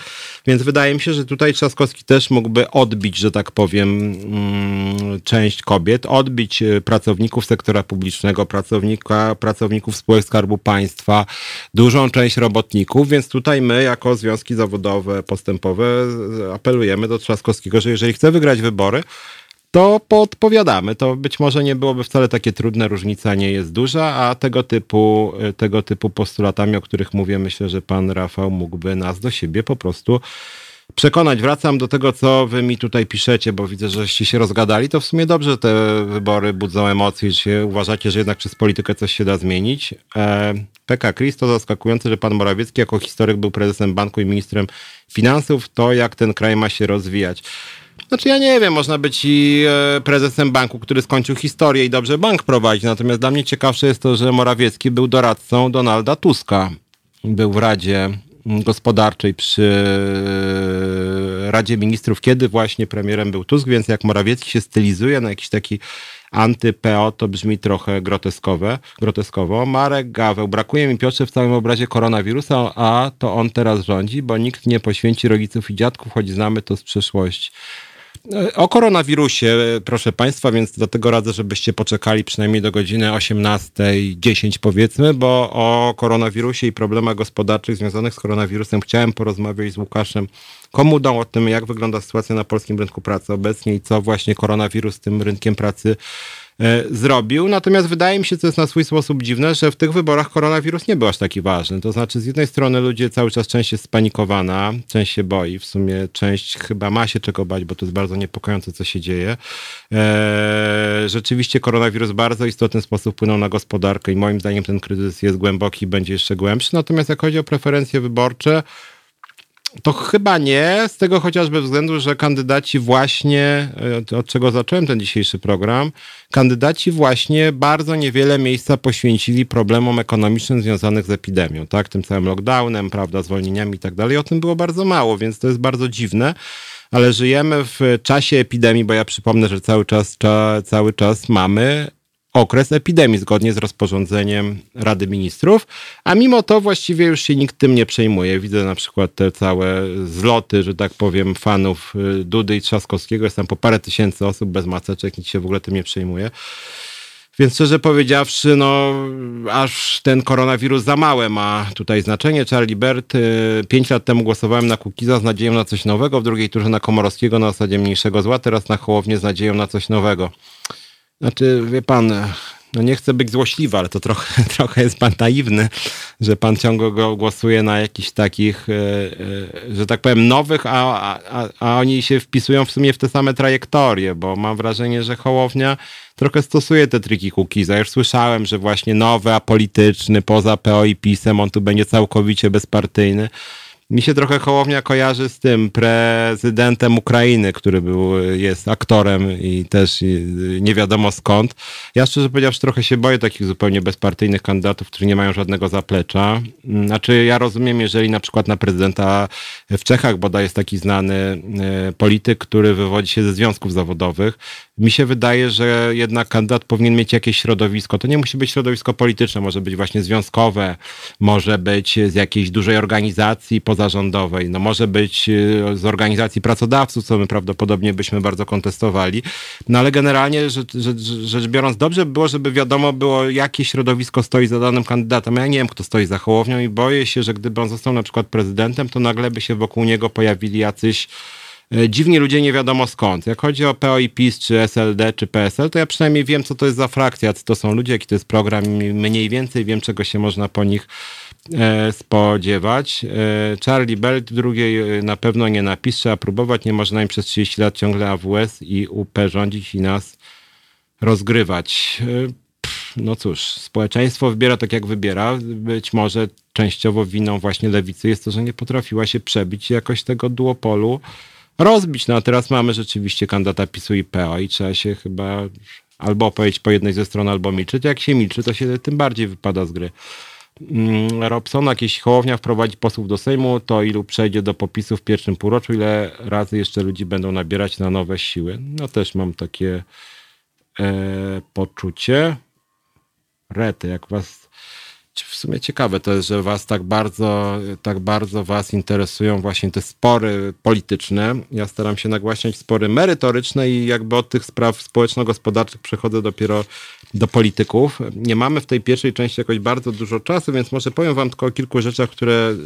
Więc wydaje mi się, że tutaj Trzaskowski też mógłby odbić, że tak powiem, mm, część kobiet, odbić e, pracowników sektora publicznego, pracownika, pracowników spółek Skarbu Państwa, dużą część robotników, więc tutaj my jako związki zawodowe, postępowe apelujemy do Trzaskowskiego, że jeżeli chce wygrać wybory, to podpowiadamy. To być może nie byłoby wcale takie trudne, różnica nie jest duża, a tego typu, tego typu postulatami, o których mówię, myślę, że pan Rafał mógłby nas do siebie po prostu przekonać. Wracam do tego, co wy mi tutaj piszecie, bo widzę, żeście się rozgadali. To w sumie dobrze te wybory budzą emocje, że uważacie, że jednak przez politykę coś się da zmienić. E, PK Chris to zaskakujące, że pan Morawiecki jako historyk był prezesem banku i ministrem finansów. To jak ten kraj ma się rozwijać. Znaczy ja nie wiem, można być i e, prezesem banku, który skończył historię i dobrze bank prowadzi. Natomiast dla mnie ciekawsze jest to, że Morawiecki był doradcą Donalda Tuska. Był w Radzie Gospodarczej przy e, Radzie Ministrów, kiedy właśnie premierem był Tusk, więc jak Morawiecki się stylizuje na jakiś taki anty-PO, to brzmi trochę groteskowe, groteskowo. Marek Gaweł, brakuje mi Piotrze w całym obrazie koronawirusa, a to on teraz rządzi, bo nikt nie poświęci rodziców i dziadków, choć znamy to z przeszłości. O koronawirusie, proszę Państwa, więc dlatego radzę, żebyście poczekali przynajmniej do godziny 18.10 powiedzmy, bo o koronawirusie i problemach gospodarczych związanych z koronawirusem chciałem porozmawiać z Łukaszem Komudą o tym, jak wygląda sytuacja na polskim rynku pracy obecnie i co właśnie koronawirus z tym rynkiem pracy E, zrobił. Natomiast wydaje mi się, co jest na swój sposób dziwne, że w tych wyborach koronawirus nie był aż taki ważny. To znaczy, z jednej strony ludzie cały czas część jest spanikowana, część się boi, w sumie część chyba ma się czego bać, bo to jest bardzo niepokojące, co się dzieje. Eee, rzeczywiście koronawirus w bardzo istotny sposób wpłynął na gospodarkę i moim zdaniem ten kryzys jest głęboki i będzie jeszcze głębszy. Natomiast jak chodzi o preferencje wyborcze, to chyba nie, z tego chociażby względu, że kandydaci właśnie, e, od czego zacząłem ten dzisiejszy program, kandydaci właśnie bardzo niewiele miejsca poświęcili problemom ekonomicznym związanych z epidemią, tak, tym całym lockdownem, prawda, zwolnieniami i tak dalej. O tym było bardzo mało, więc to jest bardzo dziwne ale żyjemy w czasie epidemii, bo ja przypomnę, że cały czas, cza, cały czas mamy okres epidemii zgodnie z rozporządzeniem Rady Ministrów, a mimo to właściwie już się nikt tym nie przejmuje. Widzę na przykład te całe zloty, że tak powiem, fanów y, Dudy i Trzaskowskiego. Jest tam po parę tysięcy osób bez maseczek, nikt się w ogóle tym nie przejmuje. Więc szczerze powiedziawszy, no aż ten koronawirus za małe ma tutaj znaczenie. Charlie Bert, y, pięć lat temu głosowałem na Kukiza z nadzieją na coś nowego, w drugiej turze na Komorowskiego na zasadzie mniejszego zła, teraz na Hołownię z nadzieją na coś nowego. Znaczy, wie pan, no nie chcę być złośliwy, ale to trochę, trochę jest pan naiwny, że pan ciągle głosuje na jakichś takich, e, e, że tak powiem, nowych, a, a, a oni się wpisują w sumie w te same trajektorie, bo mam wrażenie, że Hołownia trochę stosuje te triki Kukiza. Już słyszałem, że właśnie nowy, apolityczny, poza PO i PiSem, on tu będzie całkowicie bezpartyjny. Mi się trochę Hołownia kojarzy z tym prezydentem Ukrainy, który był, jest aktorem i też nie wiadomo skąd. Ja szczerze powiedziawszy trochę się boję takich zupełnie bezpartyjnych kandydatów, którzy nie mają żadnego zaplecza. Znaczy ja rozumiem, jeżeli na przykład na prezydenta w Czechach bodaj jest taki znany e, polityk, który wywodzi się ze związków zawodowych, mi się wydaje, że jednak kandydat powinien mieć jakieś środowisko. To nie musi być środowisko polityczne, może być właśnie związkowe, może być z jakiejś dużej organizacji, poza pozarządowej, no może być y, z organizacji pracodawców, co my prawdopodobnie byśmy bardzo kontestowali, no ale generalnie rzecz, rzecz, rzecz biorąc dobrze by było, żeby wiadomo było, jakie środowisko stoi za danym kandydatem. Ja nie wiem, kto stoi za Hołownią i boję się, że gdyby on został na przykład prezydentem, to nagle by się wokół niego pojawili jacyś E, dziwni ludzie nie wiadomo skąd. Jak chodzi o PO i PiS, czy SLD, czy PSL, to ja przynajmniej wiem, co to jest za frakcja, co to są ludzie, jaki to jest program i mniej więcej wiem, czego się można po nich e, spodziewać. E, Charlie Bell drugiej na pewno nie napis, trzeba próbować, nie można im przez 30 lat ciągle AWS i UP rządzić i nas rozgrywać. No cóż, społeczeństwo wybiera tak, jak wybiera. Być może częściowo winą właśnie lewicy jest to, że nie potrafiła się przebić jakoś tego duopolu rozbić. No a teraz mamy rzeczywiście kandydata PiSu i PO i trzeba się chyba albo opowiedzieć po jednej ze stron, albo milczyć. Jak się milczy, to się tym bardziej wypada z gry. Mm, Robson, jakieś Hołownia wprowadzi posłów do Sejmu, to ilu przejdzie do popisu w pierwszym półroczu, ile razy jeszcze ludzi będą nabierać na nowe siły. No też mam takie e, poczucie. Rety, jak was w sumie ciekawe to jest, że was tak bardzo, tak bardzo was interesują właśnie te spory polityczne. Ja staram się nagłaśniać spory merytoryczne i jakby od tych spraw społeczno-gospodarczych przechodzę dopiero do polityków. Nie mamy w tej pierwszej części jakoś bardzo dużo czasu, więc może powiem wam tylko o kilku rzeczach, które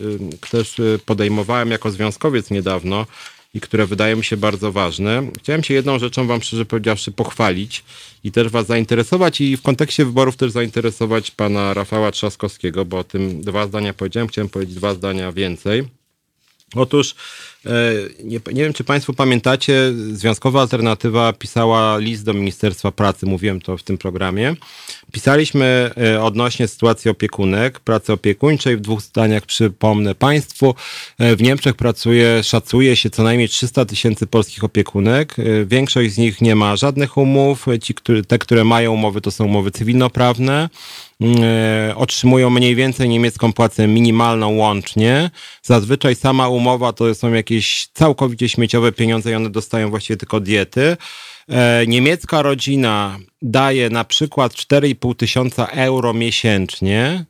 y, też y, podejmowałem jako związkowiec niedawno i które wydają mi się bardzo ważne. Chciałem się jedną rzeczą wam szczerze powiedziawszy pochwalić i też was zainteresować i w kontekście wyborów też zainteresować pana Rafała Trzaskowskiego, bo o tym dwa zdania powiedziałem, chciałem powiedzieć dwa zdania więcej. Otóż e, nie, nie, wiem, czy Państwo pamiętacie, Związkowa Alternatywa pisała list do Ministerstwa Pracy, mówiłem to w tym programie. Pisaliśmy e, odnośnie sytuacji opiekunek, pracy opiekuńczej. W dwóch zdaniach przypomnę Państwu. E, w Niemczech pracuje, szacuje się co najmniej 300 tysięcy polskich opiekunek. Większość z nich nie ma żadnych umów. Ci, te, które mają umowy, to są umowy cywilnoprawne. E, otrzymują mniej więcej niemiecką płacę minimalną łącznie. Zazwyczaj sama umowa to są jakieś całkowicie śmieciowe pieniądze i one dostają właściwie tylko diety. E, niemiecka rodzina daje na przykład 4,5 tysiąca euro miesięcznie,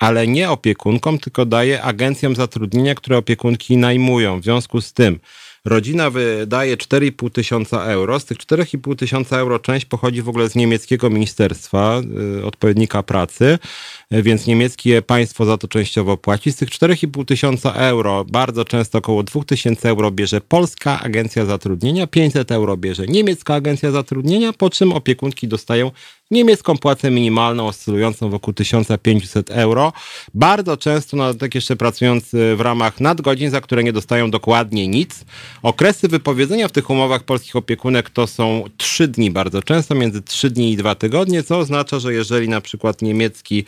ale nie opiekunkom, tylko daje agencjom zatrudnienia, które opiekunki najmują. W związku z tym rodzina wydaje 4,5 tysiąca euro. Z tych 4,5 tysiąca euro część pochodzi w ogóle z niemieckiego ministerstwa, y, odpowiednika pracy, y, więc niemieckie państwo za to częściowo płaci. Z tych 4,5 tysiąca euro bardzo często około 2 tysięcy euro bierze Polska Agencja Zatrudnienia, 500 euro bierze niemiecka Agencja Zatrudnienia, po czym opiekunki dostają niemiecką płacę minimalną oscylującą wokół 1500 euro. Bardzo często, no, tak jeszcze pracując w ramach nadgodzin, za które nie dostają dokładnie nic. Okresy wypowiedzenia w tych umowach polskich opiekunek to są 3 dni bardzo często, między 3 dni i 2 tygodnie, co oznacza, że jeżeli na przykład niemiecki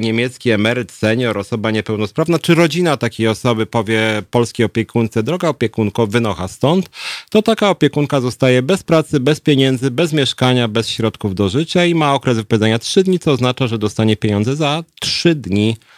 niemiecki emeryt, senior, osoba niepełnosprawna, czy rodzina takiej osoby powie polskiej opiekunce, droga opiekunko, wynocha stąd, to taka opiekunka zostaje bez pracy, bez pieniędzy, bez mieszkania, bez środków do życia i ma okres wypowiedzenia 3 dni, co oznacza, że dostanie pieniądze za 3 dni. E,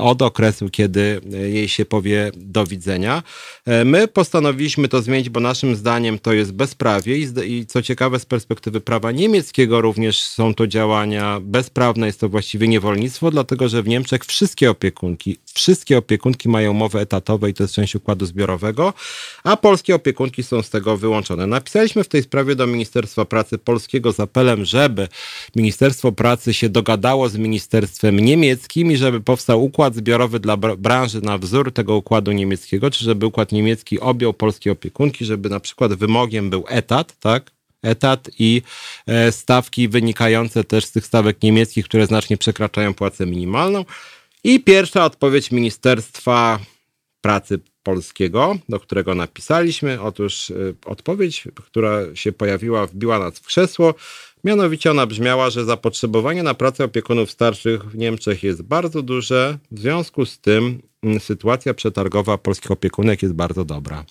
od okresu, kiedy e, jej się powie do widzenia. E, my postanowiliśmy to zmienić, bo naszym zdaniem to jest bezprawie i, i co ciekawe z perspektywy prawa niemieckiego również są to działania bezprawne, jest to właściwie niewolnictwo, dlatego że w Niemczech wszystkie opiekunki, wszystkie opiekunki mają umowę etatową i to jest część układu zbiorowego, a polskie opiekunki są z tego wyłączone. Napisaliśmy w tej sprawie do Ministerstwa Pracy Polskiego z apelem, żeby Ministerstwo Pracy się dogadało z Ministerstwem Niemieckim i żeby powstał układ zbiorowy dla branży na wzór tego układu niemieckiego, czy żeby układ niemiecki objął polskie opiekunki, żeby na przykład wymogiem był etat, tak? Etat i e, stawki wynikające też z tych stawek niemieckich, które znacznie przekraczają płacę minimalną. I pierwsza odpowiedź Ministerstwa Pracy Polskiego, do którego napisaliśmy. Otóż y, odpowiedź, która się pojawiła, wbiła nas w krzesło. Mianowicie ona brzmiała, że zapotrzebowanie na pracę opiekunów starszych w Niemczech jest bardzo duże. W związku z tym mm, sytuacja przetargowa polskich opiekunek jest bardzo dobra.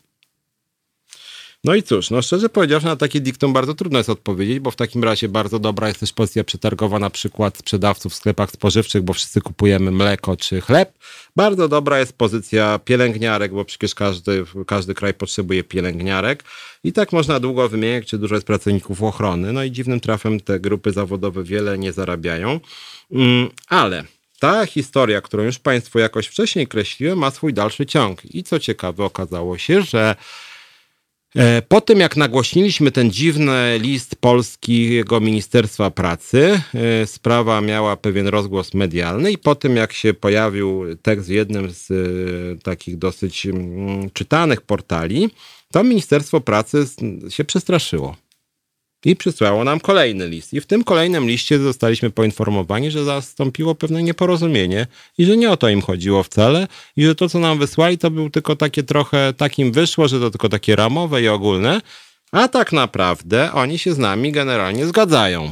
No i cóż, no szczerze powiedziawszy, na takie diktum bardzo trudno jest odpowiedzieć, bo w takim razie bardzo dobra jest też pozycja przetargowa na przykład sprzedawców w sklepach spożywczych, bo wszyscy kupujemy mleko czy chleb. Bardzo dobra jest pozycja pielęgniarek, bo przecież każdy, każdy kraj potrzebuje pielęgniarek. I tak można długo wymieniać, czy dużo jest pracowników ochrony. No i dziwnym trafem te grupy zawodowe wiele nie zarabiają. Mm, ale ta historia, którą już Państwu jakoś wcześniej kreśliłem, ma swój dalszy ciąg. I co ciekawe, okazało się, że po tym, jak nagłośniliśmy ten dziwny list polskiego Ministerstwa Pracy, e, sprawa miała pewien rozgłos medialny, i po tym, jak się pojawił tekst w jednym z e, takich dosyć mm, czytanych portali, to Ministerstwo Pracy się przestraszyło. I przysłało nam kolejny list. I w tym kolejnym liście zostaliśmy poinformowani, że zastąpiło pewne nieporozumienie i że nie o to im chodziło wcale i że to, co nam wysłali, to był tylko takie trochę, takim wyszło, że to tylko takie ramowe i ogólne, a tak naprawdę oni się z nami generalnie zgadzają.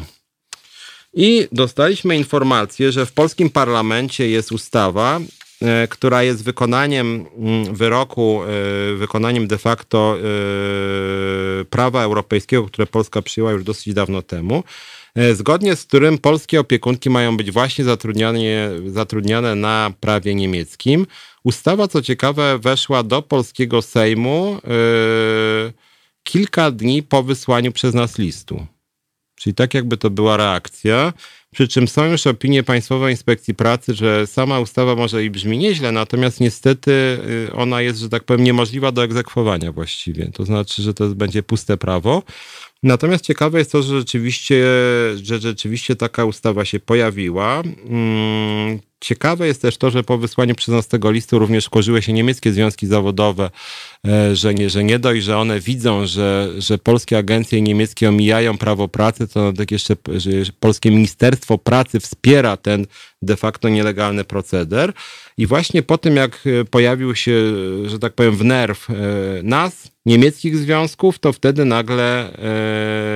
I dostaliśmy informację, że w polskim parlamencie jest ustawa, która jest wykonaniem mm, wyroku, e, wykonaniem de facto e, prawa europejskiego, które Polska przyjęła już dosyć dawno temu, zgodnie z którym polskie opiekunki mają być właśnie zatrudniane, zatrudniane na prawie niemieckim. Ustawa, co ciekawe, weszła do polskiego Sejmu kilka dni po wysłaniu przez nas listu. Czyli tak jakby to była reakcja. Przy czym są już opinie Państwowej Inspekcji Pracy, że sama ustawa może i brzmi nieźle, natomiast niestety y, ona jest, że tak powiem, niemożliwa do egzekwowania właściwie. To znaczy, że to będzie puste prawo. Natomiast ciekawe jest to, że rzeczywiście, że rzeczywiście taka ustawa się pojawiła. Ciekawe jest też to, że po wysłaniu przez nas tego listu również wkurzyły się niemieckie związki zawodowe, e, że nie, że nie dość, że one widzą, że, że polskie agencje niemieckie omijają prawo pracy, to tak jeszcze że polskie Ministerstwo Pracy wspiera ten de facto nielegalny proceder. I właśnie po tym, jak e, pojawił się, że tak powiem, w nerw e, nas, niemieckich związków, to wtedy nagle,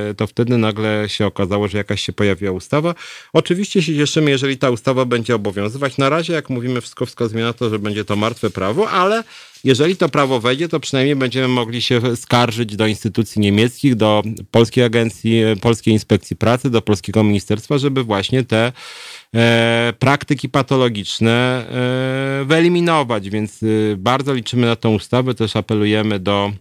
e, to wtedy nagle się okazało, że jakaś się pojawiła ustawa. Oczywiście się cieszymy, jeżeli ta ustawa będzie obowiązywać. Na razie, jak mówimy, wszystko wskazuje na to, że będzie to martwe prawo, ale jeżeli to prawo wejdzie, to przynajmniej będziemy mogli się skarżyć do instytucji niemieckich, do Polskiej Agencji, Polskiej Inspekcji Pracy, do Polskiego Ministerstwa, żeby właśnie te e, praktyki patologiczne e, wyeliminować. Więc e, bardzo liczymy na tą ustawę. Też apelujemy do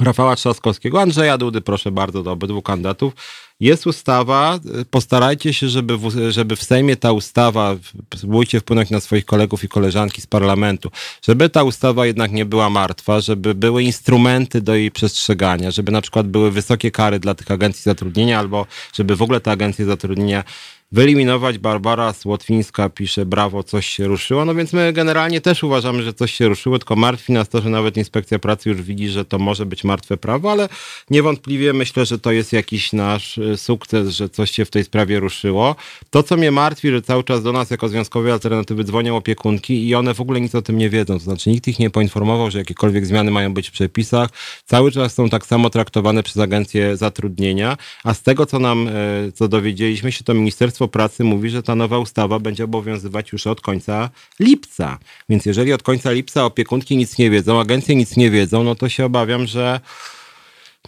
Rafała Trzaskowskiego, Andrzeja Dudy, proszę bardzo, do obydwu kandydatów. Jest ustawa, postarajcie się, żeby w, żeby w Sejmie ta ustawa, spróbujcie wpłynąć na swoich kolegów i koleżanki z parlamentu, żeby ta ustawa jednak nie była martwa, żeby były instrumenty do jej przestrzegania, żeby na przykład były wysokie kary dla tych agencji zatrudnienia, albo żeby w ogóle te agencje zatrudnienia wyeliminować. Barbara Słotwińska pisze, brawo, coś się ruszyło. No więc my generalnie też uważamy, że coś się ruszyło, tylko martwi nas to, że nawet inspekcja pracy już widzi, że to może być martwe prawo, ale niewątpliwie myślę, że to jest jakiś nasz y, sukces, że coś się w tej sprawie ruszyło. To, co mnie martwi, że cały czas do nas jako związkowej alternatywy dzwonią opiekunki i one w ogóle nic o tym nie wiedzą. To znaczy nikt ich nie poinformował, że jakiekolwiek zmiany mają być w przepisach. Cały czas są tak samo traktowane przez agencje zatrudnienia, a z tego, co nam, y, co dowiedzieliśmy się, to Ministerstwo Ministerstwo Pracy mówi, że ta nowa ustawa będzie obowiązywać już od końca lipca. Więc jeżeli od końca lipca opiekunki nic nie wiedzą, agencje nic nie wiedzą, no to się obawiam, że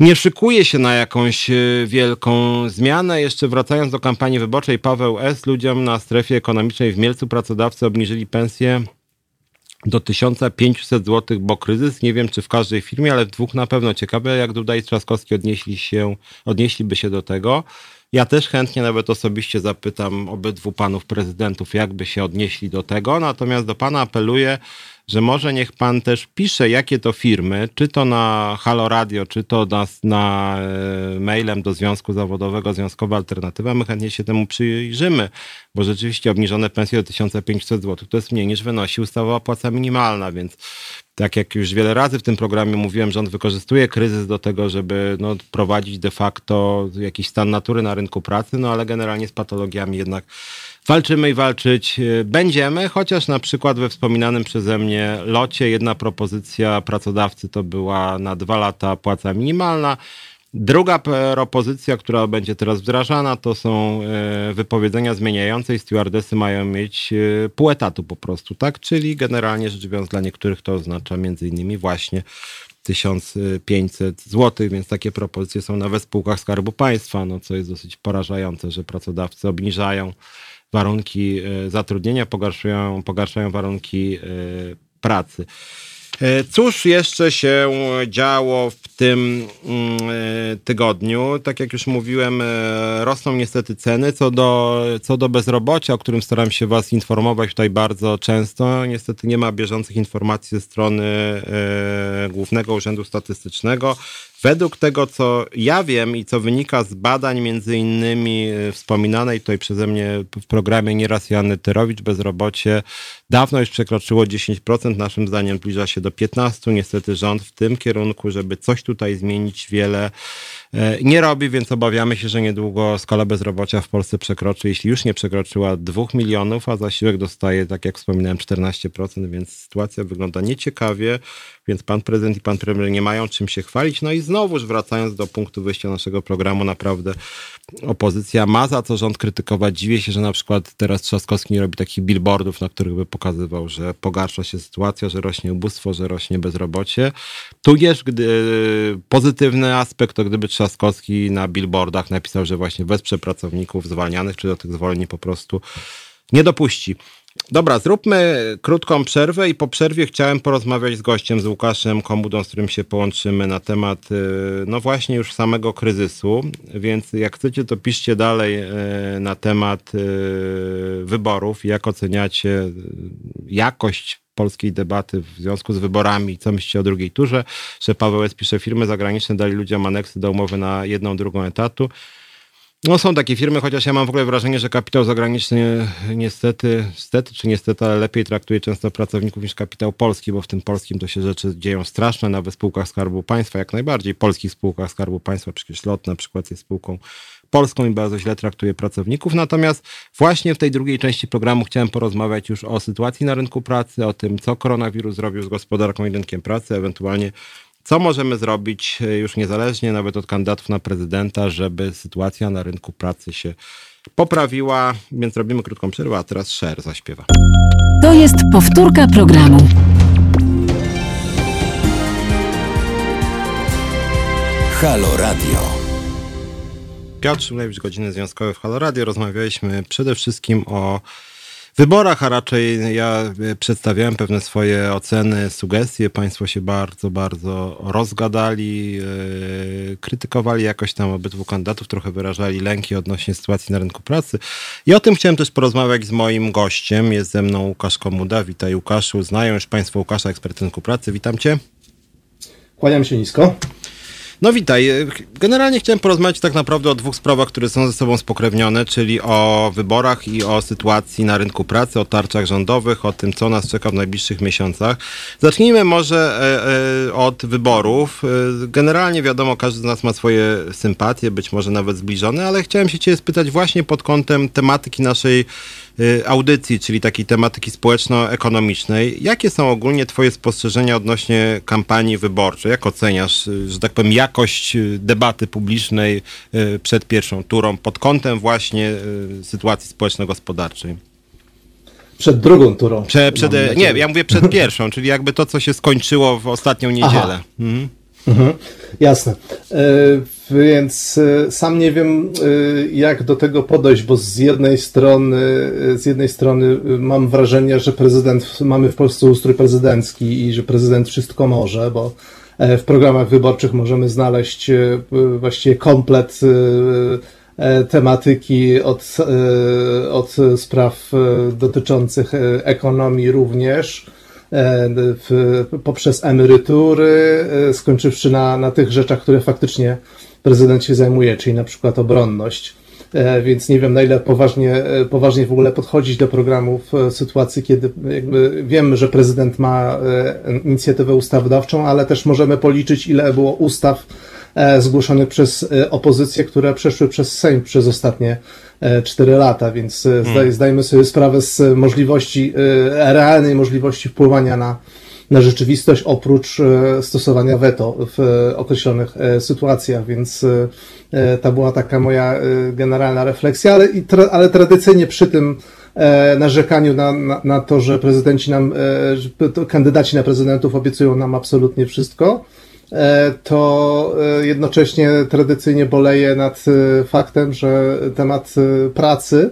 nie szykuje się na jakąś e, wielką zmianę. Jeszcze wracając do kampanii wyborczej, Paweł S. ludziom na strefie ekonomicznej w Mielcu pracodawcy obniżyli pensję do 1500 zł, bo kryzys. Nie wiem, czy w każdej firmie, ale w dwóch na pewno. Ciekawe, jak Duda i Trzaskowski odnieśli się, odnieśliby się do tego. Ja też chętnie nawet osobiście zapytam obydwu panów prezydentów, jakby się odnieśli do tego. Natomiast do pana apeluję, że może niech pan też pisze, jakie to firmy, czy to na Halo Radio, czy to na, na e, mailem do Związku Zawodowego, Związkowa Alternatywa. My chętnie się temu przyjrzymy, bo rzeczywiście obniżone pensje do 1500 zł to jest mniej niż wynosi ustawa płaca minimalna, więc tak jak już wiele razy w tym programie mówiłem, rząd wykorzystuje kryzys do tego, żeby no, prowadzić de facto jakiś stan natury na rynku pracy, no ale generalnie z patologiami jednak walczymy i walczyć e, będziemy, chociaż na przykład we wspominanym przeze mnie locie jedna propozycja pracodawcy to była na dwa lata płaca minimalna, Druga propozycja, która będzie teraz wdrażana, to są e, wypowiedzenia zmieniające i stewardesy mają mieć e, pół etatu po prostu, tak? Czyli generalnie rzecz biorąc dla niektórych to oznacza między innymi właśnie 1500 zł, więc takie propozycje są nawet w spółkach Skarbu Państwa, no co jest dosyć porażające, że pracodawcy obniżają warunki e, zatrudnienia, pogarszają, pogarszają warunki pracy. E, cóż jeszcze się działo w tym mm, e, tygodniu? Tak jak już mówiłem, e, rosną niestety ceny. Co do, co do bezrobocia, o którym staram się Was informować tutaj bardzo często, niestety nie ma bieżących informacji ze strony Głównego Urzędu Statystycznego. Według tego, co ja wiem i co wynika z badań między innymi wspominanej tutaj przeze mnie w programie nieraz Jany Terowicz, bezrobocie dawno już przekroczyło 10%, naszym zdaniem zbliża się do 15%. Niestety rząd w tym kierunku, żeby coś tutaj zmienić, wiele nie robi, więc obawiamy się, że niedługo skala bezrobocia w Polsce przekroczy, jeśli już nie przekroczyła 2 milionów, a zasiłek dostaje, tak jak wspominałem, 14%, więc sytuacja wygląda nieciekawie, więc pan prezydent i pan premier nie mają czym się chwalić. No i znowuż wracając do punktu wyjścia naszego programu, naprawdę opozycja ma za co rząd krytykować. Dziwię się, że na przykład teraz Trzaskowski nie robi takich billboardów, na których by pokazywał, że pogarsza się sytuacja, że rośnie ubóstwo, że rośnie bezrobocie. Tu jest gdy, pozytywny aspekt, to gdyby Trzaskowski na billboardach napisał, że właśnie wesprze pracowników zwalnianych, czy do tych zwolnień po prostu nie dopuści. Dobra, zróbmy krótką przerwę i po przerwie chciałem porozmawiać z gościem, z Łukaszem Komudą, z którym się połączymy na temat, y, no właśnie już samego kryzysu, więc jak chcecie, to piszcie dalej y, na temat y, wyborów, jak oceniacie jakość polskiej debaty w związku z wyborami, co myślicie o drugiej turze, że Paweł S. pisze, firmy zagraniczne dali ludziom aneksy do umowy na jedną, drugą etatu. No są takie firmy, chociaż ja mam w ogóle wrażenie, że kapitał zagraniczny niestety, niestety czy niestety, ale lepiej traktuje często pracowników niż kapitał polski, bo w tym polskim to się rzeczy dzieją straszne, nawet w spółkach Skarbu Państwa, jak najbardziej polskich spółkach Skarbu Państwa, przecież LOT na przykład jest spółką polską i bardzo źle traktuje pracowników. Natomiast właśnie w tej drugiej części programu chciałem porozmawiać już o sytuacji na rynku pracy, o tym, co koronawirus zrobił z gospodarką i rynkiem pracy, ewentualnie co możemy zrobić e, już niezależnie nawet od kandydatów na prezydenta, żeby sytuacja na rynku pracy się poprawiła? Więc robimy krótką przerwę, a teraz Sher zaśpiewa. To jest powtórka programu. Halo Radio. Piotr Szymlewicz, Godziny Związkowe w Halo Radio. Rozmawialiśmy przede wszystkim o wyborach, a raczej ja e, przedstawiałem pewne swoje oceny, sugestie. Państwo się bardzo, bardzo rozgadali, yy, krytykowali jakoś tam obydwu kandydatów, trochę wyrażali lęki odnośnie sytuacji na rynku pracy. I o tym chciałem też porozmawiać z moim gościem. Jest ze mną Łukasz Komuda. Witaj Łukaszu. Znają już Państwo Łukasza, ekspert rynku pracy. Witam Cię. Kłaniam się nisko. No witaj. Generalnie chciałem porozmawiać tak naprawdę o dwóch sprawach, które są ze sobą spokrewnione, czyli o wyborach i o sytuacji na rynku pracy, o tarczach rządowych, o tym, co nas czeka w najbliższych miesiącach. Zacznijmy może e, e, od wyborów. E, generalnie wiadomo, każdy z nas ma swoje sympatie, być może nawet zbliżone, ale chciałem się cię spytać właśnie pod kątem tematyki naszej audycji, czyli takiej tematyki społeczno-ekonomicznej. Jakie są ogólnie Twoje spostrzeżenia odnośnie kampanii wyborczej? Jak oceniasz, y, że tak powiem, jakość y, debaty publicznej przed pierwszą turą pod kątem właśnie sytuacji społeczno-gospodarczej? Przed drugą turą. Prze, przed, nie, ja mówię przed pierwszą, czyli jakby to, co się skończyło w ostatnią niedzielę. Mhm. Mhm, jasne. E, więc e, sam nie wiem, e, jak do tego podejść, bo z jednej strony, z jednej strony mam wrażenie, że prezydent, mamy w Polsce ustrój prezydencki i że prezydent wszystko może, bo w programach wyborczych możemy znaleźć właściwie komplet tematyki od, od spraw dotyczących ekonomii również. E, w, poprzez emerytury, e, skończywszy na, na tych rzeczach, które faktycznie prezydent się zajmuje, czyli na przykład obronność. E, więc nie wiem, na ile poważnie, poważnie w ogóle podchodzić do programu w sytuacji, kiedy jakby wiemy, że prezydent ma inicjatywę ustawodawczą, ale też możemy policzyć, ile było ustaw zgłoszonych przez opozycję, które przeszły przez Sejm przez ostatnie 4 lata, więc e, hmm. zdajmy sobie sprawę z możliwości, e, realnej możliwości wpływania na, na rzeczywistość, oprócz e, stosowania weto w określonych sytuacjach, więc to była taka moja generalna refleksja, ale, ale tradycyjnie przy tym narzekaniu na, na, na to, że prezydenci nam, kandydaci na prezydentów obiecują nam absolutnie wszystko, E, to e, jednocześnie tradycyjnie boleję nad e, faktem, że temat pracy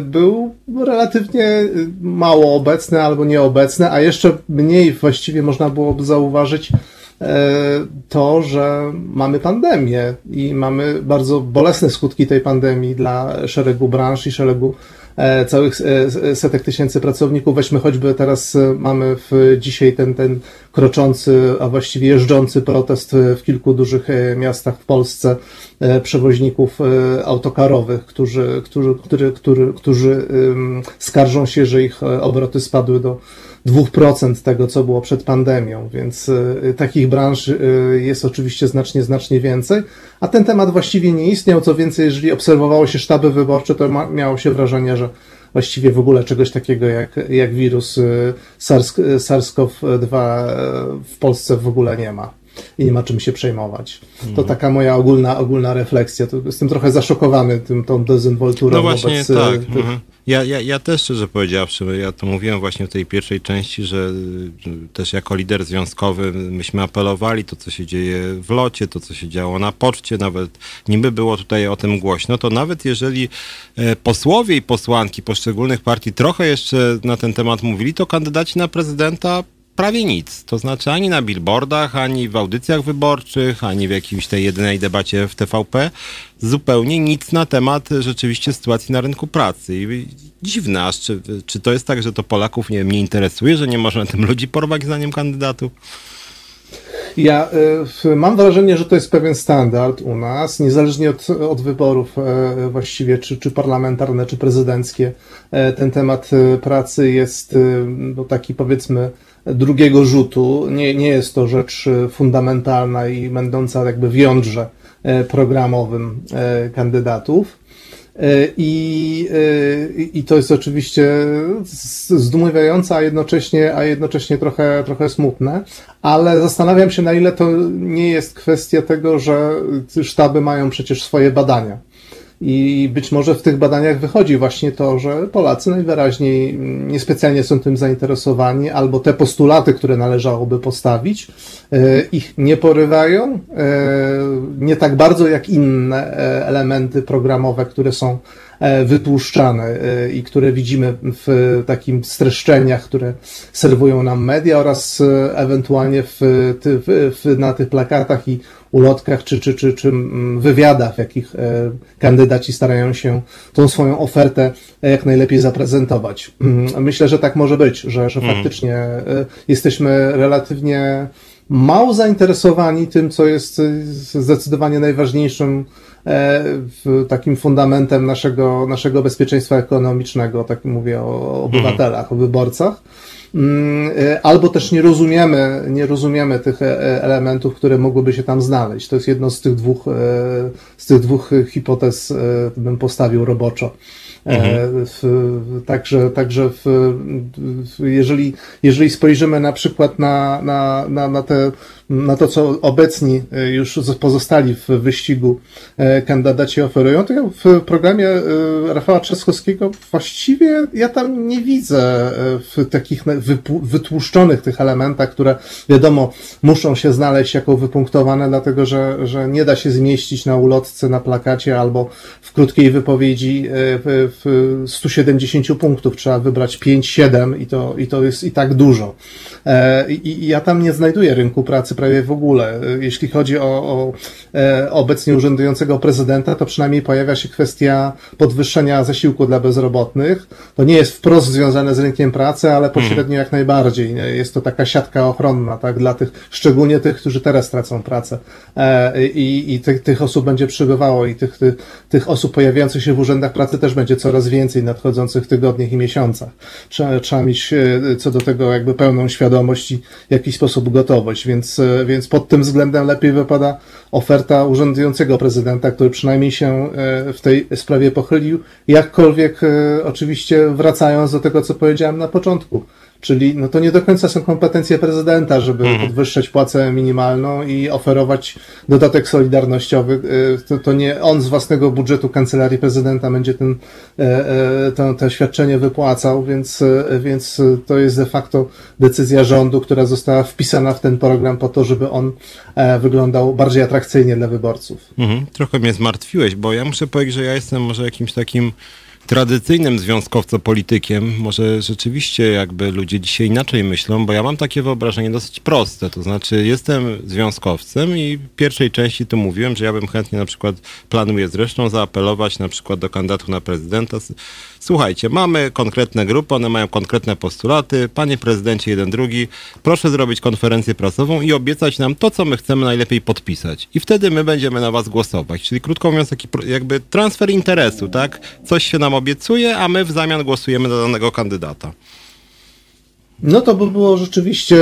był relatywnie mało obecny albo nieobecny, a jeszcze mniej właściwie można byłoby zauważyć to, że mamy pandemię i mamy bardzo bolesne skutki tej pandemii dla szeregu branż i szeregu E, całych e, setek tysięcy pracowników. Weźmy choćby teraz e, mamy w, dzisiaj ten, ten kroczący, a właściwie jeżdżący protest w kilku dużych miastach w Polsce przewoźników autokarowych, którzy, którzy, którzy, którzy, którzy skarżą się, że ich obroty spadły do 2% tego, co było przed pandemią, więc y, takich branż y, jest oczywiście znacznie, znacznie więcej, a ten temat właściwie nie istniał. Co więcej, jeżeli obserwowało się sztaby wyborcze, to miało się wrażenie, że właściwie w ogóle czegoś takiego jak, jak wirus y, SARS, SARS-CoV-2 w Polsce w ogóle nie ma i nie ma czym się przejmować. To mhm. taka moja ogólna, ogólna refleksja. To jestem trochę zaszokowany tym, tą dezynwolturą no właśnie, tak. Tych, mhm. Ja, ja, ja też szczerze powiedziawszy, ja to mówiłem właśnie w tej pierwszej części, że też jako lider związkowy myśmy apelowali to, co się dzieje w locie, to, co się działo na poczcie, nawet niby było tutaj o tym głośno, to nawet jeżeli e, posłowie i posłanki poszczególnych partii trochę jeszcze na ten temat mówili, to kandydaci na prezydenta prawie nic. To znaczy ani na billboardach, ani w audycjach wyborczych, ani w jakiejś tej jedynej debacie w TVP zupełnie nic na temat rzeczywiście sytuacji na rynku pracy. I dziwne, aż czy, czy to jest tak, że to Polaków nie, nie interesuje, że nie można tym ludzi porwać zdaniem kandydatów? Ja y, mam wrażenie, że to jest pewien standard u nas, niezależnie od, od wyborów y, właściwie, czy, czy parlamentarne, czy prezydenckie. Y, ten temat pracy jest no, taki powiedzmy drugiego rzutu. Nie, nie jest to rzecz fundamentalna i będąca jakby w jądrze programowym kandydatów. I, I to jest oczywiście zdumiewające, a jednocześnie, a jednocześnie trochę, trochę smutne, ale zastanawiam się, na ile to nie jest kwestia tego, że sztaby mają przecież swoje badania. I być może w tych badaniach wychodzi właśnie to, że Polacy najwyraźniej niespecjalnie są tym zainteresowani, albo te postulaty, które należałoby postawić, e, ich nie porywają, e, nie tak bardzo jak inne e, elementy programowe, które są wytłuszczane i które widzimy w takim streszczeniach, które serwują nam media oraz ewentualnie w, w, na tych plakatach i ulotkach czy, czy, czy, czy mm, wywiadach, w jakich e, kandydaci starają się tą swoją ofertę jak najlepiej zaprezentować. Mm, myślę, że tak może być, że, że mm. faktycznie e, jesteśmy relatywnie mało zainteresowani tym, co jest e, zdecydowanie najważniejszym takim fundamentem naszego, naszego bezpieczeństwa ekonomicznego, tak mówię o obywatelach, o wyborcach. Mm, e, albo też nie rozumiemy, nie rozumiemy tych e, elementów, które mogłyby się tam znaleźć. To jest jedno z tych dwóch, e, z tych dwóch hipotez, bym postawił roboczo. Mhm. Także, także w, jeżeli, jeżeli spojrzymy na przykład na, na, na, na te na to, co obecni e, już pozostali w wyścigu e, kandydaci oferują, to ja w programie e, Rafała Trzaskowskiego właściwie ja tam nie widzę w takich wytłuszczonych tych elementach, które wiadomo muszą się znaleźć jako wypunktowane, dlatego że, że nie da się zmieścić na ulotce, na plakacie albo w krótkiej wypowiedzi w 170 punktów. Trzeba wybrać 5-7 i to, i to jest i tak dużo. I, I ja tam nie znajduję rynku pracy prawie w ogóle. Jeśli chodzi o, o e, obecnie urzędującego prezydenta, to przynajmniej pojawia się kwestia podwyższenia zasiłku dla bezrobotnych. To nie jest wprost związane z rynkiem pracy, ale pośrednio hmm. jak najbardziej. Jest to taka siatka ochronna, tak, dla tych, szczególnie tych, którzy teraz tracą pracę. E, I, i tych, tych osób będzie przybywało i tych, tych, tych osób pojawiających się w urzędach pracy też będzie coraz więcej w nadchodzących tygodniach i miesiącach. Trzeba, trzeba mieć e, co do tego jakby pełną świadomość i w jakiś sposób gotowość, więc więc pod tym względem lepiej wypada oferta urzędującego prezydenta, który przynajmniej się e, w tej sprawie pochylił, jakkolwiek e, oczywiście wracając do tego, co powiedziałem na początku. Czyli no to nie do końca są kompetencje prezydenta, żeby mhm. podwyższać płacę minimalną i oferować dodatek solidarnościowy. Y, to, to nie on z własnego budżetu kancelarii prezydenta będzie ten, e, e, to, to świadczenie wypłacał, więc, e, więc to jest de facto decyzja rządu, która została wpisana w ten program po to, żeby on wyglądał bardziej atrakcyjnie dla wyborców. Mhm. Trochę mnie zmartwiłeś, bo ja muszę powiedzieć, że ja jestem może jakimś takim tradycyjnym związkowco-politykiem, może rzeczywiście jakby ludzie dzisiaj inaczej myślą, bo ja mam takie wyobrażenie dosyć proste, to znaczy jestem związkowcem i w pierwszej części tu mówiłem, że ja bym chętnie na przykład, planuję zresztą zaapelować na przykład do kandydatu na prezydenta, słuchajcie, mamy konkretne grupy, one mają konkretne postulaty, panie prezydencie jeden, drugi, proszę zrobić konferencję prasową i obiecać nam to, co my chcemy najlepiej podpisać. I wtedy my będziemy na was głosować. Czyli krótko mówiąc, taki jakby transfer interesu, tak? Coś się nam obiecuje, a my w zamian głosujemy na danego kandydata. No to by było rzeczywiście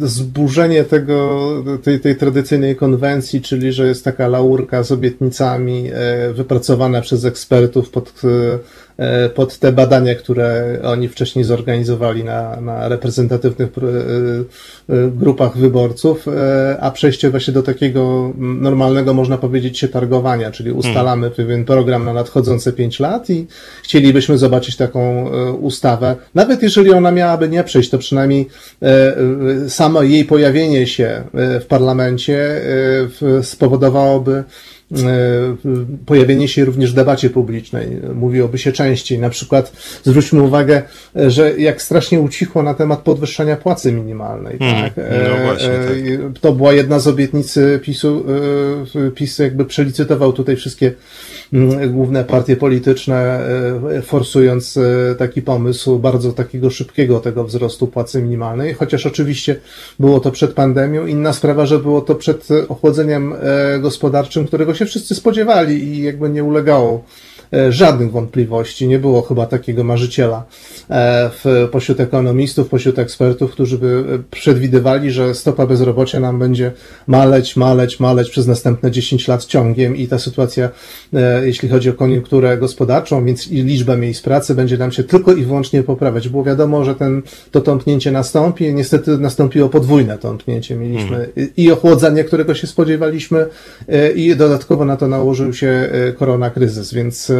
zburzenie tego, tej, tej tradycyjnej konwencji, czyli że jest taka laurka z obietnicami e, wypracowana przez ekspertów pod E, pod te badania, które oni wcześniej zorganizowali na, na reprezentatywnych e, e, grupach wyborców, a przejście właśnie do takiego normalnego, można powiedzieć, się targowania, czyli ustalamy hmm. pewien program na nadchodzące pięć lat i chcielibyśmy zobaczyć taką ustawę. Nawet jeżeli ona miałaby nie przejść, to przynajmniej samo jej pojawienie się w parlamencie spowodowałoby E, pojawienie się również w debacie publicznej. Mówiłoby się częściej. Na przykład zwróćmy uwagę, że jak strasznie ucichło na temat podwyższania płacy minimalnej. Hmm. Tak? No e, właśnie, e, tak. To była jedna z obietnic PiSu. PiS jakby przelicytował tutaj wszystkie główne partie polityczne, forsując taki pomysł bardzo takiego szybkiego tego wzrostu płacy minimalnej, chociaż oczywiście było to przed pandemią. Inna sprawa, że było to przed ochłodzeniem gospodarczym, którego się wszyscy spodziewali i jakby nie ulegało E, żadnych wątpliwości. Nie było chyba takiego marzyciela e, w, pośród ekonomistów, pośród ekspertów, którzy by przewidywali, że stopa bezrobocia nam będzie maleć, maleć, maleć przez następne 10 lat ciągiem i ta sytuacja, e, jeśli chodzi o koniunkturę gospodarczą, więc i liczbę miejsc pracy będzie nam się tylko i wyłącznie poprawiać. Było wiadomo, że ten, to tąpnięcie nastąpi. Niestety nastąpiło podwójne tąpnięcie. Mieliśmy hmm. i ochłodzenie, którego się spodziewaliśmy i dodatkowo na to nałożył się korona kryzys, więc E,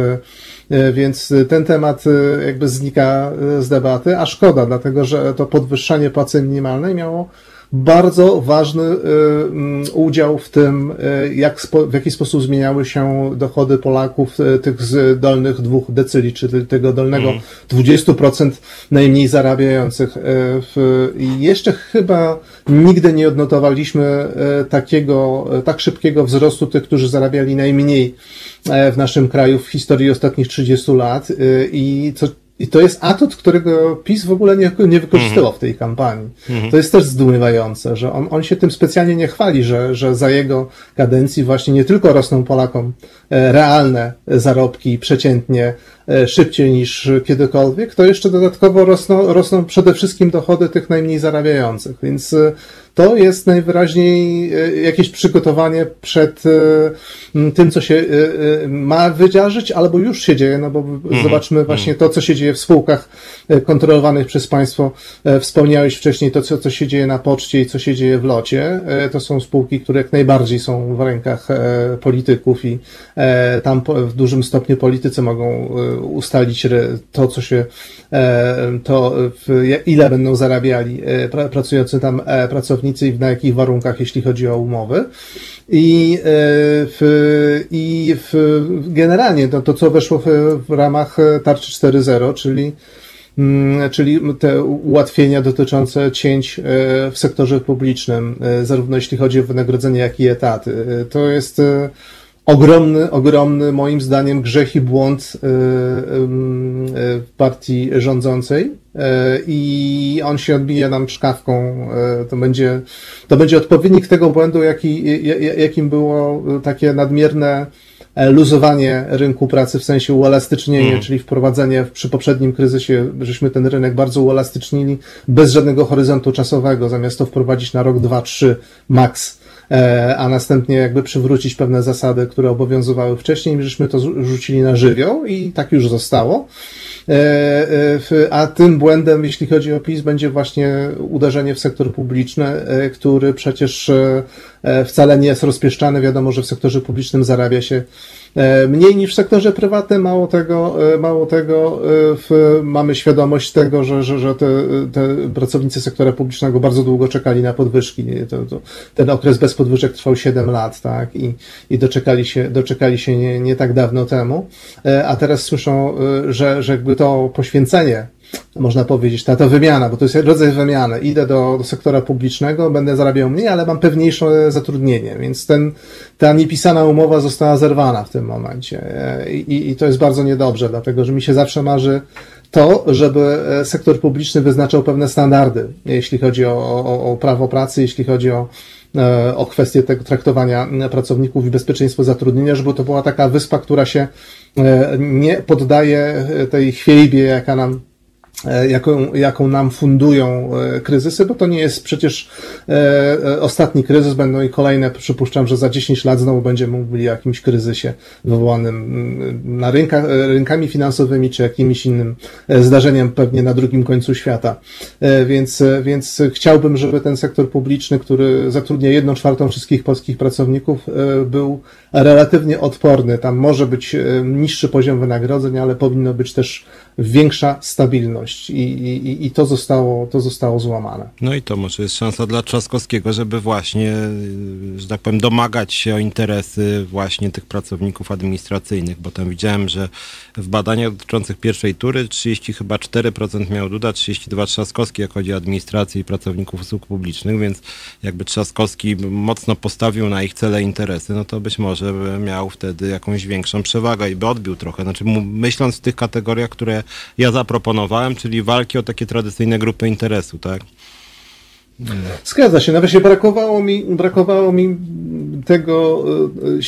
więc ten temat e, jakby znika e, z debaty, a szkoda, dlatego że to podwyższanie płacy minimalnej miało bardzo ważny udział w tym, jak, w jaki sposób zmieniały się dochody Polaków, tych z dolnych dwóch decyli, czy tego dolnego mm. 20% najmniej zarabiających. I jeszcze chyba nigdy nie odnotowaliśmy takiego, tak szybkiego wzrostu tych, którzy zarabiali najmniej w naszym kraju w historii ostatnich 30 lat i co i to jest atut, którego PiS w ogóle nie, nie wykorzystywał w tej kampanii. To jest też zdumiewające, że on, on się tym specjalnie nie chwali, że, że za jego kadencji właśnie nie tylko rosną Polakom e, realne zarobki przeciętnie szybciej niż kiedykolwiek, to jeszcze dodatkowo rosną, rosną przede wszystkim dochody tych najmniej zarabiających. Więc to jest najwyraźniej e, jakieś przygotowanie przed e, tym, co się e, ma wydarzyć, albo już się dzieje, no bo mhm. zobaczmy właśnie to, co się dzieje w spółkach kontrolowanych przez państwo. Wspomniałeś wcześniej to, co, co się dzieje na poczcie i co się dzieje w locie. To są spółki, które jak najbardziej są w rękach polityków i tam w dużym stopniu politycy mogą ustalić to, co się, to ile będą zarabiali pracujący tam pracownicy pracownicy i na jakich warunkach, jeśli chodzi o umowy. I, e, w, i w, generalnie to, to, co weszło w, w ramach tarczy 4.0, czyli mm, czyli te ułatwienia dotyczące cięć e, w sektorze publicznym, e, zarówno jeśli chodzi o wynagrodzenie, jak i etaty. To jest ogromny, ogromny moim zdaniem grzech i błąd w partii rządzącej, i on się odbije nam czkawką. E, to będzie, to będzie odpowiednik tego błędu, jaki, jakim było takie nadmierne e, luzowanie rynku pracy, w sensie uelastycznienie, mm. czyli wprowadzenie przy poprzednim kryzysie, żeśmy ten rynek bardzo uelastycznili, bez żadnego horyzontu czasowego, zamiast to wprowadzić na rok, dwa, trzy max a następnie jakby przywrócić pewne zasady, które obowiązywały wcześniej, żeśmy to rzucili na żywioł i tak już zostało. E, e, a tym błędem, jeśli chodzi o PiS, będzie właśnie uderzenie w sektor publiczny, e, który przecież wcale nie jest rozpieszczany. Wiadomo, że w sektorze publicznym zarabia się Mniej niż w sektorze prywatnym, mało tego, mało tego w, mamy świadomość tego, że, że, że te, te pracownicy sektora publicznego bardzo długo czekali na podwyżki. To, to, ten okres bez podwyżek trwał 7 lat, tak, i, i doczekali się, doczekali się nie, nie tak dawno temu, a teraz słyszą, że, że jakby to poświęcenie można powiedzieć, ta, ta wymiana, bo to jest rodzaj wymiany. Idę do, do sektora publicznego, będę zarabiał mniej, ale mam pewniejsze zatrudnienie, więc ten, ta niepisana umowa została zerwana w tym momencie. I, I to jest bardzo niedobrze, dlatego że mi się zawsze marzy to, żeby sektor publiczny wyznaczał pewne standardy, jeśli chodzi o, o, o prawo pracy, jeśli chodzi o o kwestię tego traktowania pracowników i bezpieczeństwo zatrudnienia, żeby to była taka wyspa, która się nie poddaje tej chwiejbie, jaka nam E, jaką, jaką nam fundują e, kryzysy, bo to nie jest przecież e, ostatni kryzys, będą i kolejne, przypuszczam, że za 10 lat znowu będziemy mówili o jakimś kryzysie wywołanym mm, na rynkach, rynkami finansowymi, czy jakimś innym zdarzeniem pewnie na drugim końcu świata. Więc, więc chciałbym, żeby ten sektor publiczny, który zatrudnia jedną czwartą wszystkich polskich pracowników, był relatywnie odporny. Tam może być niższy poziom wynagrodzeń, ale powinno być też większa stabilność i, i, i to, zostało, to zostało złamane. No i to może jest szansa dla Trzaskowskiego, żeby właśnie, że tak powiem, domagać się o interesy właśnie tych pracowników administracyjnych, bo tam widziałem, że w badaniach dotyczących pierwszej tury 30 chyba 4% miał Duda, 32 Trzaskowski, jak chodzi o administrację i pracowników usług publicznych, więc jakby Trzaskowski mocno postawił na ich cele interesy, no to być może by miał wtedy jakąś większą przewagę i by odbił trochę. Znaczy myśląc w tych kategoriach, które ja zaproponowałem, czyli walki o takie tradycyjne grupy interesu, tak? Zgadza się. Nawet się brakowało mi, brakowało mi tego e,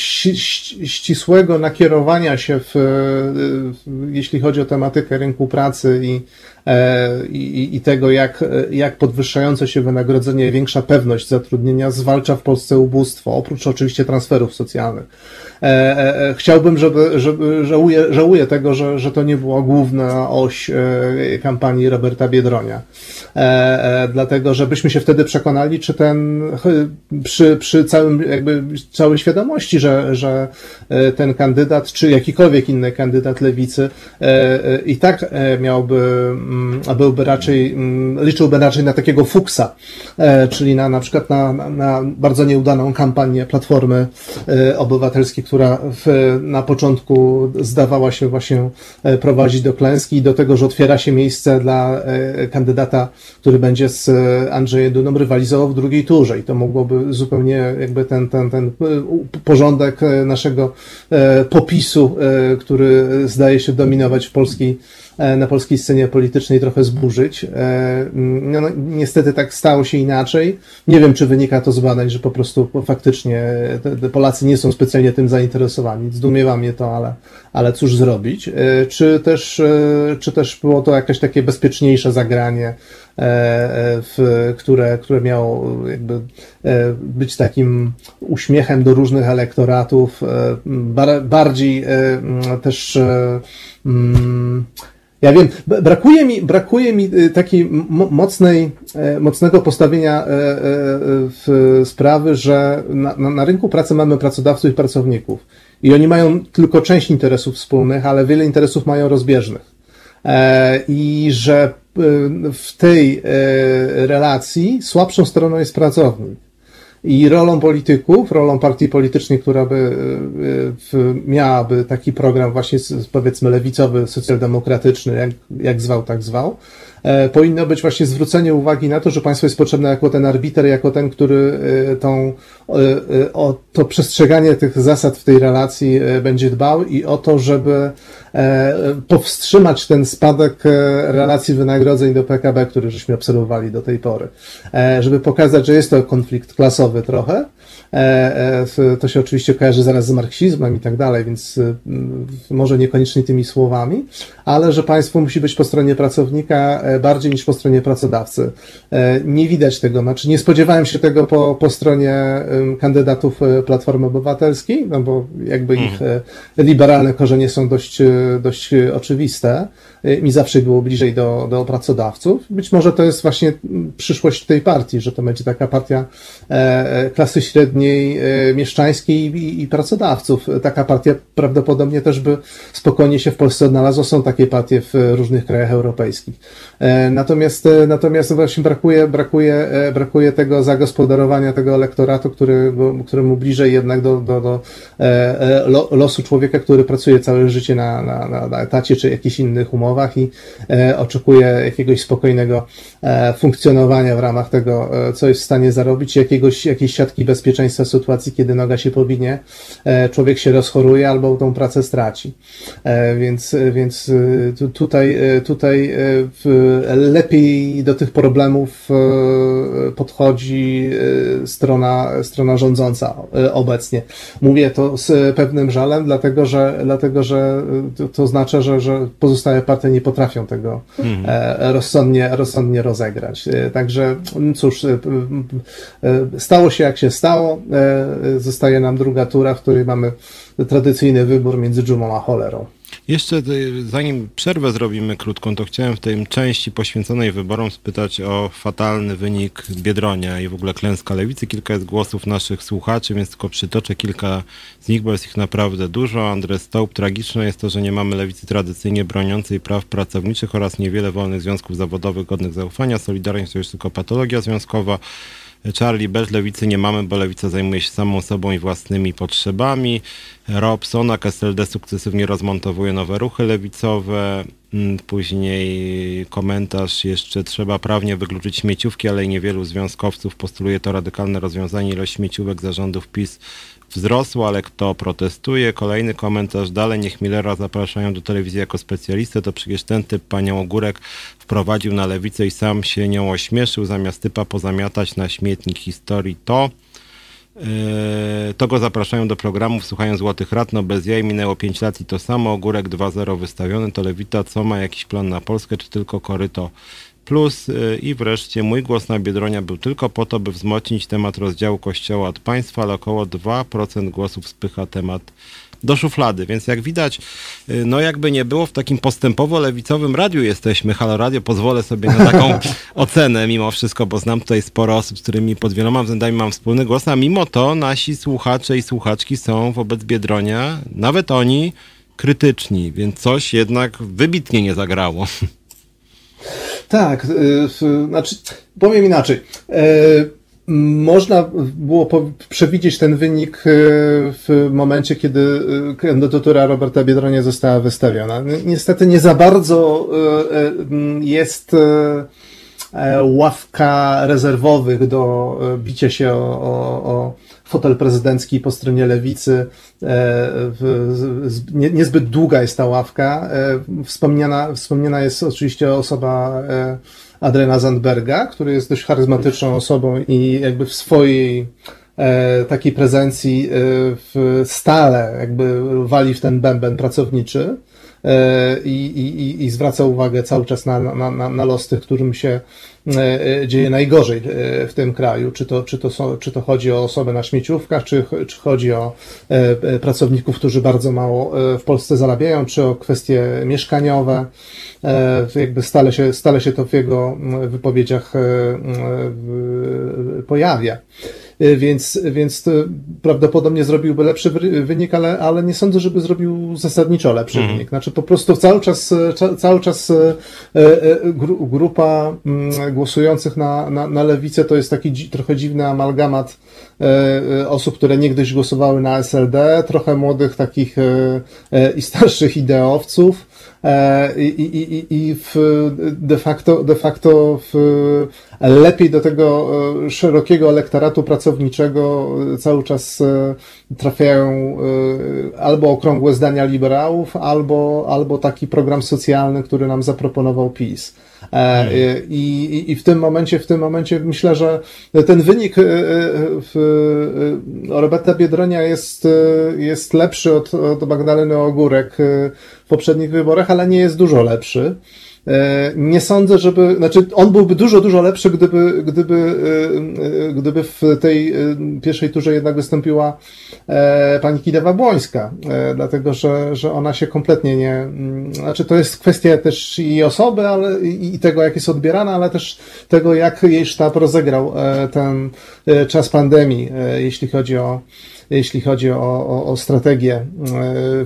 ścisłego nakierowania się w, w, jeśli chodzi o tematykę rynku pracy i, e, i, i tego, jak, jak podwyższające się wynagrodzenie, większa pewność zatrudnienia zwalcza w Polsce ubóstwo, oprócz oczywiście transferów socjalnych. E, chciałbym, żeby, żeby żałuję, żałuję tego, że, że to nie była główna oś kampanii Roberta Biedronia. Dlatego, żebyśmy się wtedy przekonali, czy ten przy, przy całym jakby całej świadomości, że, że e, ten kandydat, czy jakikolwiek inny kandydat lewicy e, e, i tak miałby, mm, byłby raczej, mm, liczyłby raczej na takiego fuksa, czyli na, na przykład na, na bardzo nieudaną kampanię Platformy Obywatelskiej, która w, na początku zdawała się właśnie prowadzić do klęski i do tego, że otwiera się miejsce dla kandydata, który będzie z Andrzejem Duną rywalizował w drugiej turze. I to mogłoby zupełnie jakby ten, ten, ten e, porządek e, naszego e, popisu, który zdaje się dominować w polskiej na polskiej scenie politycznej trochę zburzyć. No, no, niestety tak stało się inaczej. Nie wiem, czy wynika to z badań, że po prostu faktycznie Polacy nie są specjalnie tym zainteresowani. Zdumiewa mnie to, ale, ale cóż zrobić. Czy też, czy też było to jakieś takie bezpieczniejsze zagranie E, e, w, które, które miało jakby e, być takim uśmiechem do różnych elektoratów, bardziej też ja wiem, brakuje mi, brakuje mi takiej mocnej, mocnego postawienia w sprawy, że na, na, rynku pracy mamy pracodawców i pracowników. I oni mają tylko część interesów wspólnych, ale wiele interesów mają rozbieżnych. I że w tej e, relacji słabszą stroną jest pracownik. I rolą polityków, rolą partii politycznej, która by e, miałaby taki program właśnie powiedzmy lewicowy, socjaldemokratyczny, jak, jak zwał, tak zwał, powinno być właśnie zwrócenie uwagi na to, że państwo jest potrzebne jako ten arbiter, jako ten, który e, tą, e, o to przestrzeganie tych zasad w tej relacji będzie dbał i o to, żeby powstrzymać ten spadek relacji wynagrodzeń do PKB, który żeśmy obserwowali do tej pory. Żeby pokazać, że jest to konflikt klasowy trochę, E, e, to się oczywiście kojarzy zaraz z marksizmem i tak dalej, więc y, może niekoniecznie tymi słowami, ale że państwo musi być po stronie pracownika e, bardziej niż po stronie pracodawcy. Nie widać tego, znaczy nie spodziewałem się tego po, po stronie kandydatów Platformy Obywatelskiej, no bo jakby ich mhm. liberalne korzenie są dość, dość oczywiste. Mi zawsze było bliżej do, do pracodawców. Być może to jest właśnie przyszłość tej partii, że to będzie taka partia klasy średniej, mniej mieszczańskiej i, i pracodawców. Taka partia prawdopodobnie też by spokojnie się w Polsce odnalazła. Są takie partie w różnych krajach europejskich. Natomiast, natomiast właśnie brakuje, brakuje, brakuje tego zagospodarowania tego elektoratu, który, któremu bliżej jednak do, do, do losu człowieka, który pracuje całe życie na, na, na etacie czy jakichś innych umowach i oczekuje jakiegoś spokojnego funkcjonowania w ramach tego, co jest w stanie zarobić, jakiegoś, jakiejś siatki bezpieczeństwa sytuacji, kiedy noga się powinie, człowiek się rozchoruje albo tą pracę straci. Więc, więc tutaj, tutaj lepiej do tych problemów podchodzi strona, strona rządząca obecnie. Mówię to z pewnym żalem, dlatego że, dlatego, że to, to znaczy, że, że pozostałe partie nie potrafią tego mhm. rozsądnie, rozsądnie rozegrać. Także cóż, stało się jak się stało. Zostaje nam druga tura, w której mamy tradycyjny wybór między dżumą a cholerą. Jeszcze zanim przerwę zrobimy krótką, to chciałem w tej części poświęconej wyborom spytać o fatalny wynik Biedronia i w ogóle klęska lewicy. Kilka jest głosów naszych słuchaczy, więc tylko przytoczę kilka z nich, bo jest ich naprawdę dużo. Andres Stołp, tragiczne jest to, że nie mamy lewicy tradycyjnie broniącej praw pracowniczych oraz niewiele wolnych związków zawodowych godnych zaufania. Solidarność to już tylko patologia związkowa. Charlie Bell, lewicy nie mamy, bo lewica zajmuje się samą sobą i własnymi potrzebami. Robson, SLD sukcesywnie rozmontowuje nowe ruchy lewicowe. Mm, później komentarz jeszcze trzeba prawnie wykluczyć śmieciówki, ale niewielu związkowców postuluje to radykalne rozwiązanie. Ilość śmieciówek zarządów PiS wzrosło, ale kto protestuje? Kolejny komentarz. Dalej niech Millera zapraszają do telewizji jako specjalistę. To przecież ten typ panią Ogórek wprowadził na lewicę i sam się nią ośmieszył. Zamiast typa pozamiatać na śmietnik historii to... Yy, to go zapraszają do programów, słuchają Złotych Rad, no bez jaj, minęło 5 lat i to samo, Ogórek 2.0 wystawiony, to Lewita, co ma jakiś plan na Polskę, czy tylko koryto plus yy, i wreszcie mój głos na Biedronia był tylko po to, by wzmocnić temat rozdziału Kościoła od państwa, ale około 2% głosów spycha temat do szuflady. Więc jak widać, y, no jakby nie było, w takim postępowo-lewicowym radiu jesteśmy, Halo Radio, pozwolę sobie na taką ocenę mimo wszystko, bo znam tutaj sporo osób, z którymi pod wieloma względami mam wspólny głos, a mimo to nasi słuchacze i słuchaczki są wobec Biedronia, nawet oni, krytyczni, więc coś jednak wybitnie nie zagrało. Tak, yy, znaczy, powiem inaczej. Yy można było przewidzieć ten wynik e, w momencie, kiedy e, kandydatura Roberta Biedronia została wystawiona. Niestety nie za bardzo e, jest ławka rezerwowych do bicia się o, o fotel prezydencki po stronie lewicy. niezbyt długa jest ta ławka. Wspomniana, wspomniana jest oczywiście osoba Adrena Zandberga, który jest dość charyzmatyczną osobą i jakby w swojej e, takiej prezencji e, w stale jakby wali w ten bęben pracowniczy. E, i, i, i zwraca uwagę cały czas na, na, na, na los tych, którym się e, dzieje najgorzej e, w tym kraju. Czy to, czy to, są, czy to chodzi o osoby na śmieciówkach, czy, czy chodzi o pracowników, którzy bardzo mało w Polsce zarabiają, czy o kwestie mieszkaniowe. Jakby stale się, stale się to w jego wypowiedziach pojawia. Y, więc, więc prawdopodobnie zrobiłby lepszy wynik, ale, ale nie sądzę, żeby zrobił zasadniczo lepszy mm. wynik. Znaczy po prostu cały czas, cały czas y, y, grupa mm, głosujących na, na, na lewicę to jest taki trochę dziwny amalgamat osób, które niegdyś głosowały na SLD, trochę młodych takich i starszych ideowców, E, i, i, i w de facto, de facto w, lepiej do tego e, szerokiego elektoratu pracowniczego cały czas e, trafiają albo okrągłe zdania liberałów, albo, albo taki program socjalny, który nam zaproponował PiS. Hmm. I, I w tym momencie, w tym momencie myślę, że ten wynik w Roberta Biedronia jest, jest lepszy od, od Magdaleny Ogórek w poprzednich wyborach, ale nie jest dużo lepszy. Nie sądzę, żeby, znaczy on byłby dużo, dużo lepszy, gdyby, gdyby, gdyby w tej pierwszej turze jednak wystąpiła pani Kidewa Błońska, dlatego, że, że ona się kompletnie nie, mm, znaczy to jest kwestia też i osoby, ale i tego, jak jest odbierana, ale też tego, jak jej sztab rozegrał ten czas pandemii, jeśli chodzi o jeśli chodzi o, o, o strategię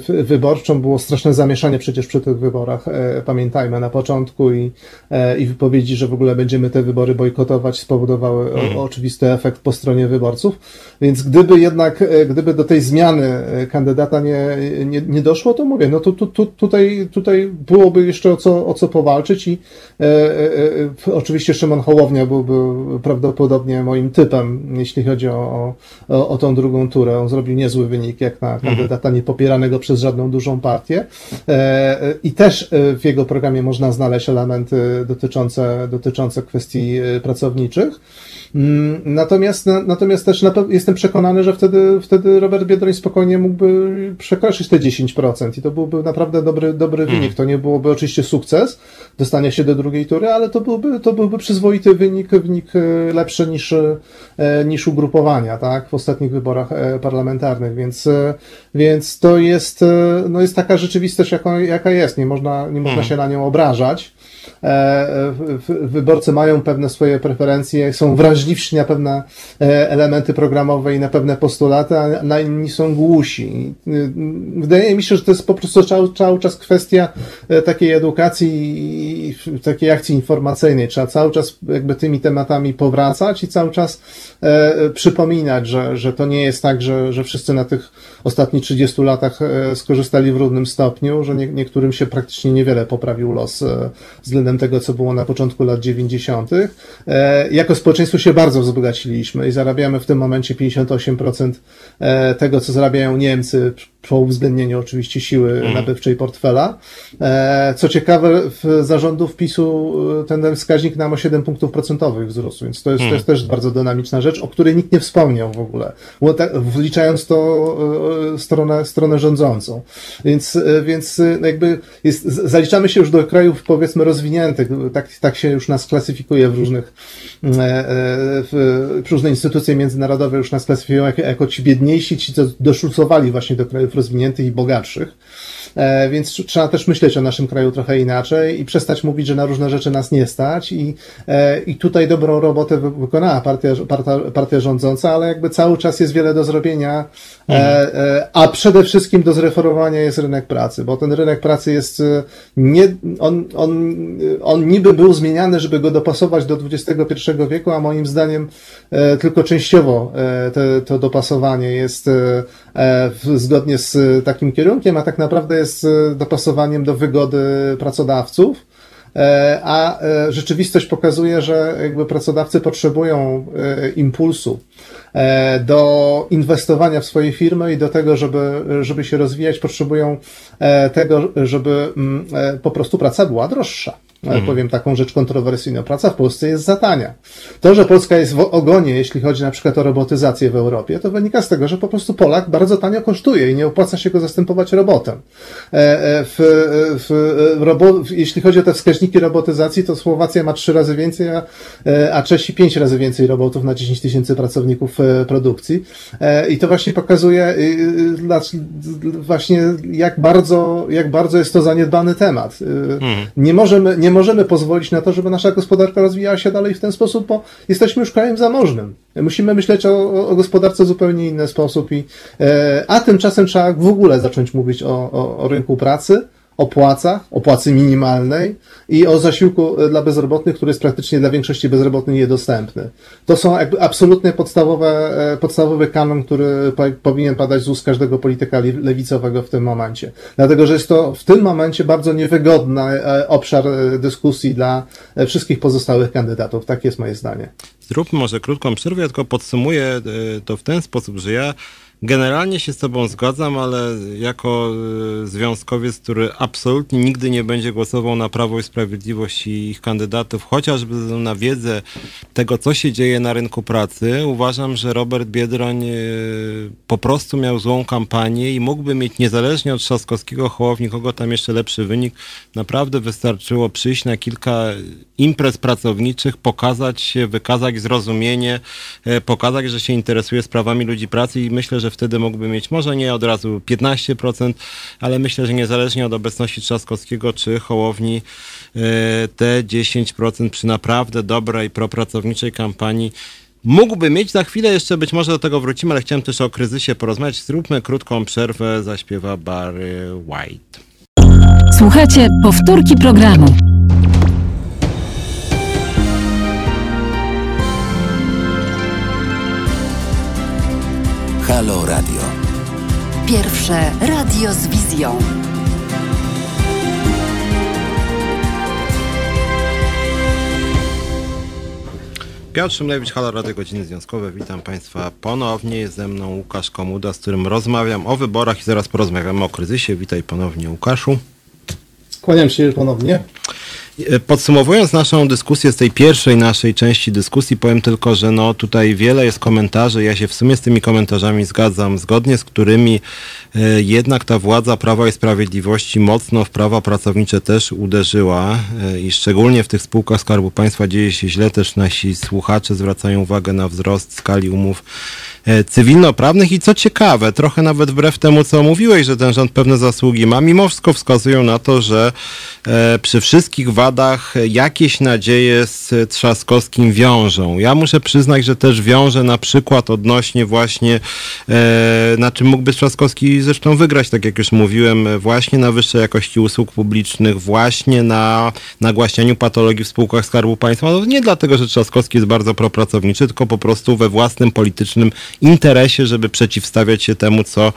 e, wyborczą. Było straszne zamieszanie przecież przy tych wyborach, e, pamiętajmy, na początku i, e, i wypowiedzi, że w ogóle będziemy te wybory bojkotować, spowodowały mhm. oczywisty efekt po stronie wyborców. Więc gdyby jednak, gdyby do tej zmiany kandydata nie, nie, nie doszło, to mówię, no to tu, tu, tutaj, tutaj byłoby jeszcze o co, o co powalczyć i e, e, oczywiście Szymon Hołownia byłby prawdopodobnie moim typem, jeśli chodzi o, o, o tą drugą turę on zrobił niezły wynik jak na mhm. kandydata niepopieranego przez żadną dużą partię. E, I też e, w jego programie można znaleźć elementy dotyczące, dotyczące kwestii e, pracowniczych. Mm, natomiast, natomiast też jestem przekonany, że wtedy, wtedy Robert Biedroń spokojnie mógłby przekroczyć te 10% i to byłby naprawdę dobry, dobry mhm. wynik. To nie byłoby oczywiście sukces dostania się do drugiej tury, ale to byłby, to byłby przyzwoity wynik, wynik lepszy niż, niż ugrupowania, tak, w ostatnich wyborach parlamentarnych, więc, e, więc to jest, e, no jest taka rzeczywistość, jaka, jaka jest. Nie można, nie można hmm. się na nią obrażać. E, wyborcy mają pewne swoje preferencje, są wrażliwsi na pewne elementy programowe i na pewne postulaty, a na inni są głusi. Wydaje mi się, że to jest po prostu cały, cały czas kwestia takiej edukacji i takiej akcji informacyjnej. Trzeba cały czas jakby tymi tematami powracać i cały czas przypominać, że, że to nie jest tak, że, że wszyscy na tych ostatnich 30 latach e, skorzystali w równym stopniu, że nie, niektórym się praktycznie niewiele poprawił los e, względem tego, co było na początku lat 90. E, jako społeczeństwo się bardzo wzbogaciliśmy i zarabiamy w tym momencie 58% tego, co zarabiają Niemcy po uwzględnieniu oczywiście siły mhm. nabywczej portfela. Co ciekawe, w zarządów PiSu ten wskaźnik nam o 7 punktów procentowych wzrósł, więc to jest, to jest mhm. też bardzo dynamiczna rzecz, o której nikt nie wspomniał w ogóle. Wliczając to e, stronę, stronę rządzącą. Więc, e, więc e, jakby jest, zaliczamy się już do krajów powiedzmy rozwiniętych, tak, tak się już nas klasyfikuje w różnych, w, różne instytucje międzynarodowe już nas klasyfikują jako, jako ci biedniejsi, ci co doszulcowali właśnie do krajów rozwiniętych i bogatszych. E, więc trzeba też myśleć o naszym kraju trochę inaczej i przestać mówić, że na różne rzeczy nas nie stać i, e, i tutaj dobrą robotę wykonała partia, partia, partia rządząca, ale jakby cały czas jest wiele do zrobienia, e, mhm. a przede wszystkim do zreformowania jest rynek pracy, bo ten rynek pracy jest nie, on, on, on niby był zmieniany, żeby go dopasować do XXI wieku, a moim zdaniem tylko częściowo te, to dopasowanie jest zgodnie z takim kierunkiem, a tak naprawdę jest e, dopasowaniem do wygody pracodawców, e, a e, rzeczywistość pokazuje, że jakby pracodawcy potrzebują impulsu do inwestowania w swoje firmy i do tego, żeby, żeby się rozwijać, potrzebują tego, żeby mm, po prostu praca była droższa. Mhm. Powiem taką rzecz kontrowersyjną. Praca w Polsce jest za tania. To, że Polska jest w ogonie, jeśli chodzi na przykład o robotyzację w Europie, to wynika z tego, że po prostu Polak bardzo tanio kosztuje i nie opłaca się go zastępować robotem. E, e, w, w, robo, jeśli chodzi o te wskaźniki robotyzacji, to Słowacja ma trzy razy więcej, a, e, a Czesi pięć razy więcej robotów na 10 tysięcy pracowników produkcji. I to właśnie pokazuje właśnie jak bardzo, jak bardzo jest to zaniedbany temat. Mhm. Nie możemy, nie możemy pozwolić na to, żeby nasza gospodarka rozwijała się dalej w ten sposób, bo jesteśmy już krajem zamożnym. Musimy myśleć o, o gospodarce w zupełnie inny sposób, i, e, a tymczasem trzeba w ogóle zacząć mówić o, o, o rynku pracy, o płacach, o płacy minimalnej i o zasiłku e, dla bezrobotnych, który jest praktycznie dla większości bezrobotnych niedostępny. To są jakby absolutnie podstawowe, e, podstawowy kanon, który powinien padać z ust każdego polityka lewicowego w tym momencie. Dlatego, że jest to w tym momencie bardzo niewygodny e, obszar dyskusji dla wszystkich pozostałych kandydatów. Tak jest moje zdanie. Zróbmy może krótką przerwę, tylko podsumuję to w ten sposób, że ja Generalnie się z Tobą zgadzam, ale jako y, związkowiec, który absolutnie nigdy nie będzie głosował na Prawo i Sprawiedliwość i ich kandydatów, chociażby na wiedzę tego, co się dzieje na rynku pracy, uważam, że Robert Biedroń y, po prostu miał złą kampanię i mógłby mieć niezależnie od Trzaskowskiego, Hołowni, kogo tam jeszcze lepszy wynik. Naprawdę wystarczyło przyjść na kilka imprez pracowniczych, pokazać się, wykazać zrozumienie, y, pokazać, że się interesuje sprawami ludzi pracy i myślę, że wtedy mógłby mieć może nie od razu 15%, ale myślę, że niezależnie od obecności Trzaskowskiego czy Hołowni e, te 10% przy naprawdę dobrej propracowniczej kampanii mógłby mieć. Za chwilę jeszcze być może do tego wrócimy, ale chciałem też o kryzysie porozmawiać. Zróbmy krótką przerwę, zaśpiewa Barry White. Słuchajcie, powtórki programu. Halo Radio. Pierwsze radio z wizją. Piotr Szymlewicz, Halo Radio Godziny Związkowe. Witam Państwa ponownie. Jest ze mną Łukasz Komuda, z którym rozmawiam o wyborach i zaraz porozmawiamy o kryzysie. Witaj ponownie Łukaszu. Kłaniam się ponownie. Podsumowując naszą dyskusję z tej pierwszej naszej części dyskusji, powiem tylko, że no tutaj wiele jest komentarzy. Ja się w sumie z tymi komentarzami zgadzam, zgodnie z którymi e, jednak ta władza Prawa i Sprawiedliwości mocno w prawa pracownicze też uderzyła e, i szczególnie w tych spółkach Skarbu Państwa dzieje się źle. Też nasi słuchacze zwracają uwagę na wzrost skali umów e, cywilnoprawnych i co ciekawe, trochę nawet wbrew temu, co mówiłeś, że ten rząd pewne zasługi ma, mimo wszystko wskazują na to, że e, przy wszystkich wadach jakieś nadzieje z Trzaskowskim wiążą. Ja muszę przyznać, że też wiążę na przykład odnośnie właśnie, e, na czym mógłby Trzaskowski zresztą wygrać, tak jak już mówiłem, właśnie na wyższej jakości usług publicznych, właśnie na nagłaśnianiu patologii w spółkach Skarbu Państwa. No, nie dlatego, że Trzaskowski jest bardzo propracowniczy, tylko po prostu we własnym politycznym interesie, żeby przeciwstawiać się temu, co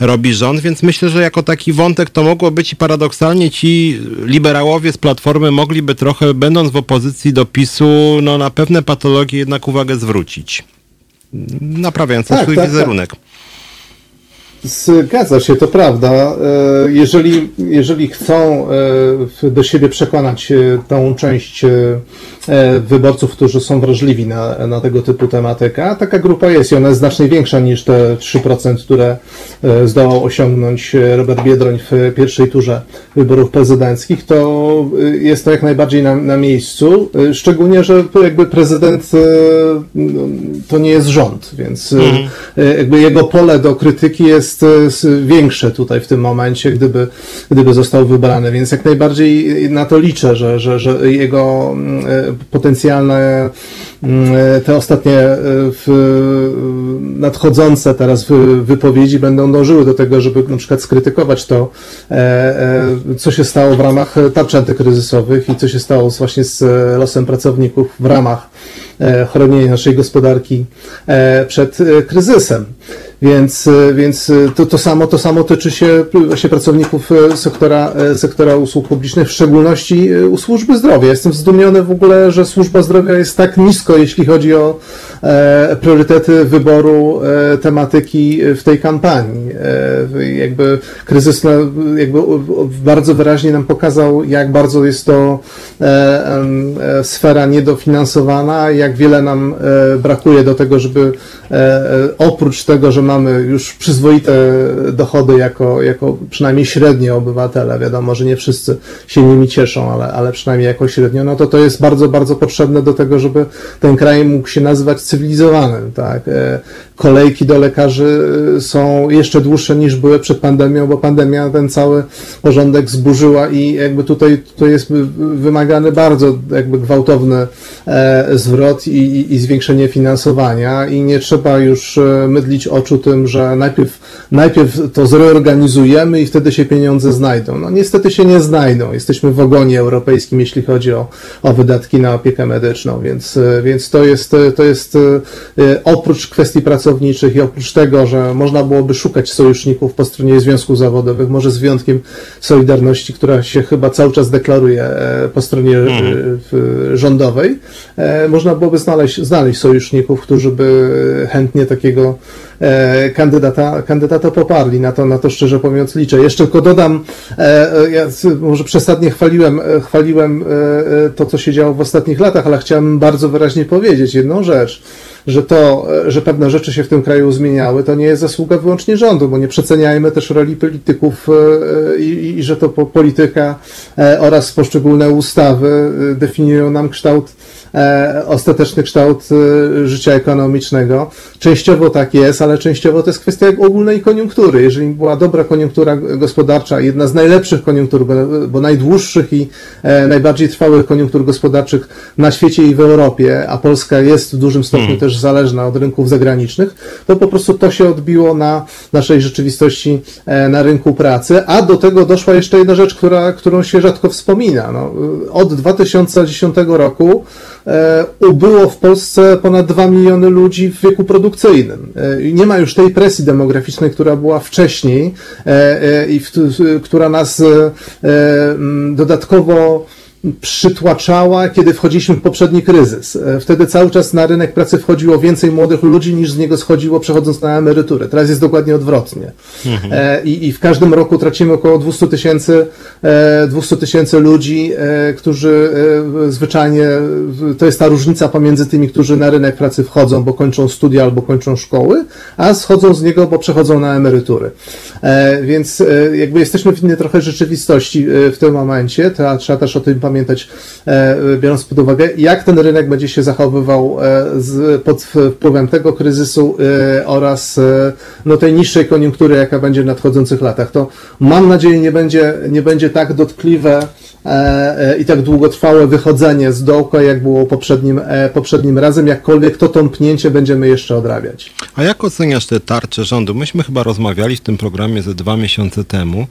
robi rząd, więc myślę, że jako taki wątek to mogło być i paradoksalnie ci liberałowie z Platformy mogliby trochę, będąc w opozycji do PiSu, no na pewne patologie jednak uwagę zwrócić. Naprawiając Tak, swój tak, tak. wizerunek. Zgadza się, to prawda. E, Jeżeli, jeżeli chcą e, do siebie przekonać e, tą część wyborców, którzy są wrażliwi na, na tego typu tematykę, a taka grupa jest i ona jest znacznie większa niż te 3%, które e, zdołał osiągnąć e, Robert Biedroń w pierwszej turze wyborów prezydenckich, to e, jest to jak najbardziej na, na miejscu. E, Szczególnie, że jakby prezydent e, no, to nie jest rząd, więc e, e, jakby jego pole do krytyki jest e, większe tutaj w tym momencie, gdyby, gdyby został wybrany, więc jak najbardziej na to liczę, że, że, że jego mm, e, potencjalne te ostatnie e, w, nadchodzące teraz wy- wypowiedzi będą dążyły do tego, żeby na przykład skrytykować to, e, e, co się stało w ramach tarczy antykryzysowych i co się stało właśnie z e, losem pracowników w ramach e, chronienia naszej gospodarki e, przed e, kryzysem. Więc, e, więc e, to, to, samo, to samo tyczy się pracowników e, sektora, e, sektora usług publicznych, w szczególności e, służby zdrowia. Jestem zdumiony w ogóle, że służba zdrowia jest tak nisko, jeśli chodzi o priorytety wyboru e, tematyki w tej kampanii. E, jakby kryzys jakby bardzo wyraźnie nam pokazał, jak bardzo jest to e, e, sfera niedofinansowana, jak wiele nam e, brakuje do tego, żeby e, e, oprócz tego, że mamy już przyzwoite dochody jako, jako przynajmniej średnie obywatele, wiadomo, że nie wszyscy się nimi cieszą, ale, ale przynajmniej jako średnio, no to to jest bardzo, bardzo potrzebne do tego, żeby ten kraj mógł się nazywać cywilizowanym, tak. Kolejki do lekarzy e, są jeszcze dłuższe niż były przed pandemią, bo pandemia ten cały porządek zburzyła i jakby tutaj, tutaj jest wymagany bardzo jakby gwałtowny e, zwrot i, i, i zwiększenie finansowania i nie trzeba już e, mydlić oczu tym, że najpierw, najpierw to zreorganizujemy i wtedy się pieniądze znajdą. No niestety się nie znajdą. Jesteśmy w ogonie europejskim, jeśli chodzi o, o wydatki na opiekę medyczną, więc, e, więc to jest, to jest oprócz kwestii pracowniczych i oprócz tego, że można byłoby szukać sojuszników po stronie związków zawodowych, może z wyjątkiem Solidarności, która się chyba cały czas deklaruje e, po stronie e, w- rządowej, e, można byłoby znaleźć, znaleźć sojuszników, którzy by chętnie takiego kandydata, kandydata poparli. Na to, na to szczerze mówiąc liczę. Jeszcze tylko dodam, ja może przesadnie chwaliłem, chwaliłem to, co się działo w ostatnich latach, ale chciałem bardzo wyraźnie powiedzieć jedną rzecz że to, że pewne rzeczy się w tym kraju zmieniały, to nie jest zasługa wyłącznie rządu, bo nie przeceniajmy też roli polityków i, i że to polityka oraz poszczególne ustawy definiują nam kształt E, ostateczny kształt e, życia ekonomicznego. Częściowo tak jest, ale częściowo to jest kwestia ogólnej koniunktury. Jeżeli była dobra koniunktura gospodarcza, jedna z najlepszych koniunktur, bo najdłuższych i e, najbardziej trwałych koniunktur gospodarczych na świecie i w Europie, a Polska jest w dużym stopniu hmm. też zależna od rynków zagranicznych, to po prostu to się odbiło na naszej rzeczywistości na rynku pracy, a do tego doszła jeszcze jedna rzecz, która, którą się rzadko wspomina. No, od 2010 roku E, ubyło w Polsce ponad 2 miliony ludzi w wieku produkcyjnym. E, nie ma już tej presji demograficznej, która była wcześniej e, i która nas dodatkowo przytłaczała, kiedy wchodziliśmy w poprzedni kryzys. E, wtedy cały czas na rynek pracy wchodziło więcej młodych ludzi niż z niego schodziło przechodząc na emeryturę. Teraz jest dokładnie odwrotnie. Mhm. E, I, I, w każdym roku tracimy około 200 tysięcy 200 e, tysięcy ludzi, którzy zwyczajnie, to jest ta różnica pomiędzy tymi, którzy na rynek pracy wchodzą, bo kończą studia albo kończą szkoły, a schodzą z niego, bo przechodzą na emerytury. Więc jakby jesteśmy w innej trochę rzeczywistości w tym momencie, trzeba też o tym pamiętać, e, biorąc pod uwagę, jak ten rynek będzie się zachowywał e, pod wpływem tego kryzysu e, oraz no, tej niższej koniunktury, jaka będzie w nadchodzących latach. To mam nadzieję nie będzie, nie będzie tak dotkliwe i tak długotrwałe wychodzenie z dołka, jak było poprzednim, poprzednim razem, jakkolwiek to tąpnięcie będziemy jeszcze odrabiać. A jak oceniasz te tarcze rządu? Myśmy chyba rozmawiali w tym programie ze dwa miesiące temu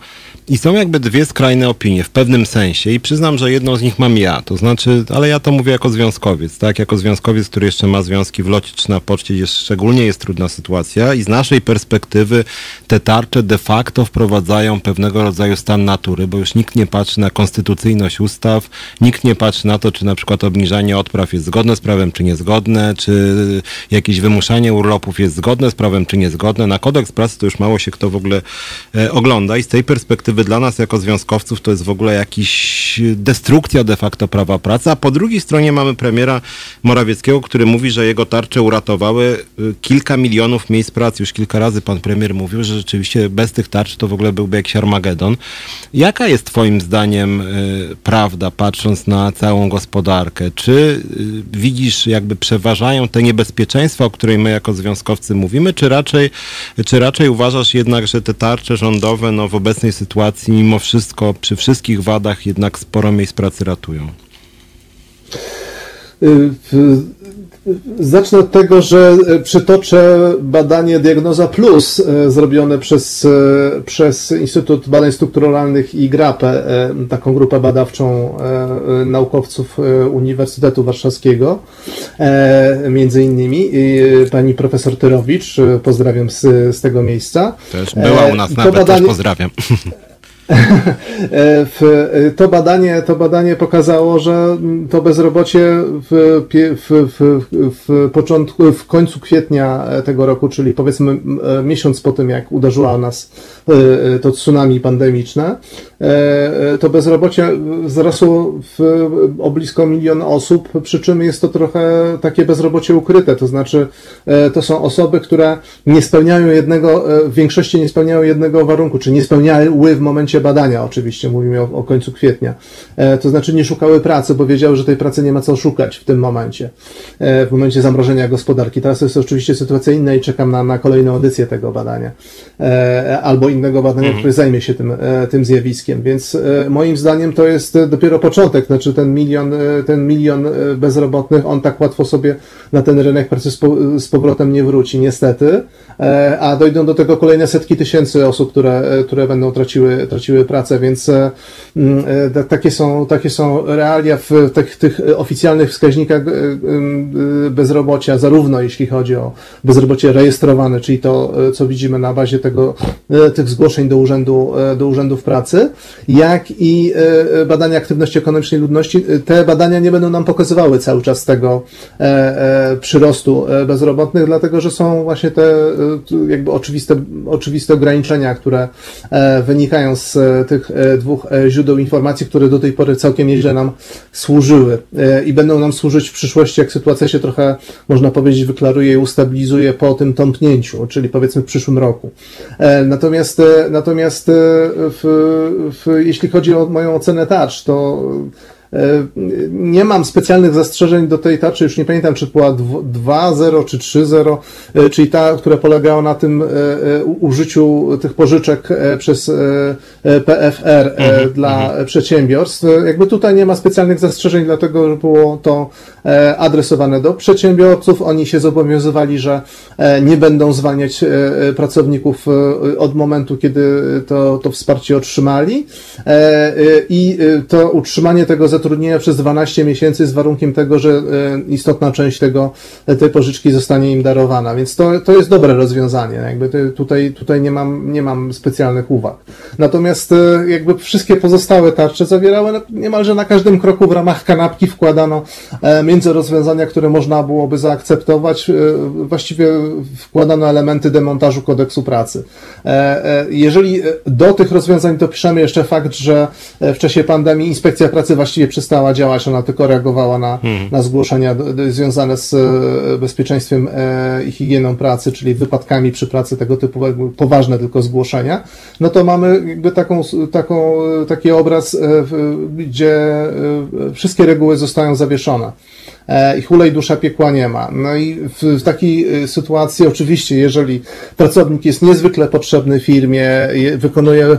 i są jakby dwie skrajne opinie w pewnym sensie i przyznam, że jedną z nich mam ja, to znaczy, ale ja to mówię jako związkowiec, tak? Jako związkowiec, który jeszcze ma związki w locie czy na poczcie, jest, szczególnie jest trudna sytuacja i z naszej perspektywy te tarcze de facto wprowadzają pewnego rodzaju stan natury, bo już nikt nie patrzy na konstytucyjność ustaw, nikt nie patrzy na to, czy na przykład obniżanie odpraw jest zgodne z prawem, czy niezgodne, czy jakieś wymuszanie urlopów jest zgodne z prawem, czy niezgodne. Na kodeks pracy to już mało się kto w ogóle e, ogląda i z tej perspektywy dla nas jako związkowców to jest w ogóle jakiś destrukcja de facto prawa pracy, a po drugiej stronie mamy premiera Morawieckiego, który mówi, że jego tarcze uratowały y, kilka milionów miejsc pracy. Już kilka razy pan premier mówił, że rzeczywiście bez tych tarcz to w ogóle byłby jakiś Armagedon. Jaka jest twoim zdaniem y, prawda, patrząc na całą gospodarkę? Czy y, widzisz, jakby przeważają te niebezpieczeństwa, o których my jako związkowcy mówimy, czy raczej, czy raczej uważasz jednak, że te tarcze rządowe no, w obecnej sytuacji mimo wszystko przy wszystkich wadach jednak sporo miejsc pracy ratują? Zacznę od tego, że e, przytoczę badanie Diagnoza Plus e, zrobione przez, e, przez Instytut Badań Strukturalnych i GRAPE, taką grupę badawczą naukowców Uniwersytetu Warszawskiego, między innymi pani profesor Tyrowicz, pozdrawiam z, z tego miejsca. Też była u nas nawet, badanie... też pozdrawiam. To, badanie, to badanie pokazało, że to bezrobocie w, w, w, w, początku, w końcu kwietnia tego roku, czyli powiedzmy miesiąc po tym, jak uderzyło nas e, to tsunami pandemiczne, to bezrobocie wzrosło w, o blisko milion osób, przy czym jest to trochę takie bezrobocie ukryte, to znaczy to są osoby, które nie spełniają jednego, w większości nie spełniają jednego warunku, czy nie spełniały w momencie badania, oczywiście mówimy o, o końcu kwietnia. E, to znaczy nie szukały pracy, bo wiedziały, że tej pracy nie ma co szukać w tym momencie, e, w momencie zamrożenia gospodarki. Teraz jest oczywiście sytuacja inna i czekam na, na kolejną edycję tego badania e, albo innego badania, mhm. które zajmie się tym, tym zjawiskiem. Więc moim zdaniem to jest dopiero początek, znaczy ten milion, ten milion bezrobotnych, on tak łatwo sobie na ten rynek pracy z, powrotem nie wróci, niestety, a dojdą do tego kolejne setki tysięcy osób, które, które będą traciły, traciły pracę, więc e, mm, e, takie są, takie są realia w tych, tych oficjalnych wskaźnikach e, bezrobocia, zarówno jeśli chodzi o bezrobocie rejestrowane, czyli to, co widzimy na bazie tego, tych zgłoszeń do, urzędu, do urzędów pracy, jak i badania aktywności ekonomicznej ludności. Te badania nie będą nam pokazywały cały czas tego przyrostu bezrobotnych, dlatego że są właśnie te jakby oczywiste, oczywiste ograniczenia, które wynikają z tych dwóch źródeł informacji, które do tej pory całkiem nieźle nam służyły i będą nam służyć w przyszłości, jak sytuacja się trochę, można powiedzieć, wyklaruje i ustabilizuje po tym tąpnięciu, czyli powiedzmy w przyszłym roku. E, natomiast, e, natomiast e, w, jeśli chodzi o moją ocenę touch, to nie mam specjalnych zastrzeżeń do tej tarczy, już nie pamiętam, czy była 2.0 czy 3.0, e, czyli ta, która polegała na tym e, użyciu tych pożyczek przez PFR mhm, dla mhm. przedsiębiorstw. Jakby tutaj nie ma specjalnych zastrzeżeń, dlatego że było to adresowane do przedsiębiorców. Oni się zobowiązywali, że nie będą zwalniać pracowników od momentu, kiedy to, to wsparcie otrzymali i to utrzymanie tego zatrudnienia przez 12 miesięcy z warunkiem tego, że e, istotna część tego, tej pożyczki zostanie im darowana. Więc to, to jest dobre rozwiązanie. Jakby tutaj, tutaj nie mam, nie mam specjalnych uwag. Natomiast e, jakby wszystkie pozostałe tarcze zawierały niemalże na każdym kroku w ramach kanapki wkładano e, między rozwiązania, które można byłoby zaakceptować, właściwie wkładano elementy demontażu kodeksu pracy. Jeżeli do tych rozwiązań dopiszemy jeszcze fakt, że w czasie pandemii inspekcja pracy właściwie przestała działać, ona tylko reagowała na, hmm. na zgłoszenia związane z e, bezpieczeństwem e, i higieną pracy, czyli wypadkami przy pracy tego typu poważne tylko zgłoszenia, no to mamy jakby taką, taką, taki obraz, e, gdzie wszystkie reguły zostają zawieszone. E, i hulej dusza piekła nie ma. No i w, takiej e, sytuacji oczywiście, jeżeli pracownik jest niezwykle potrzebny firmie, wykonuje e,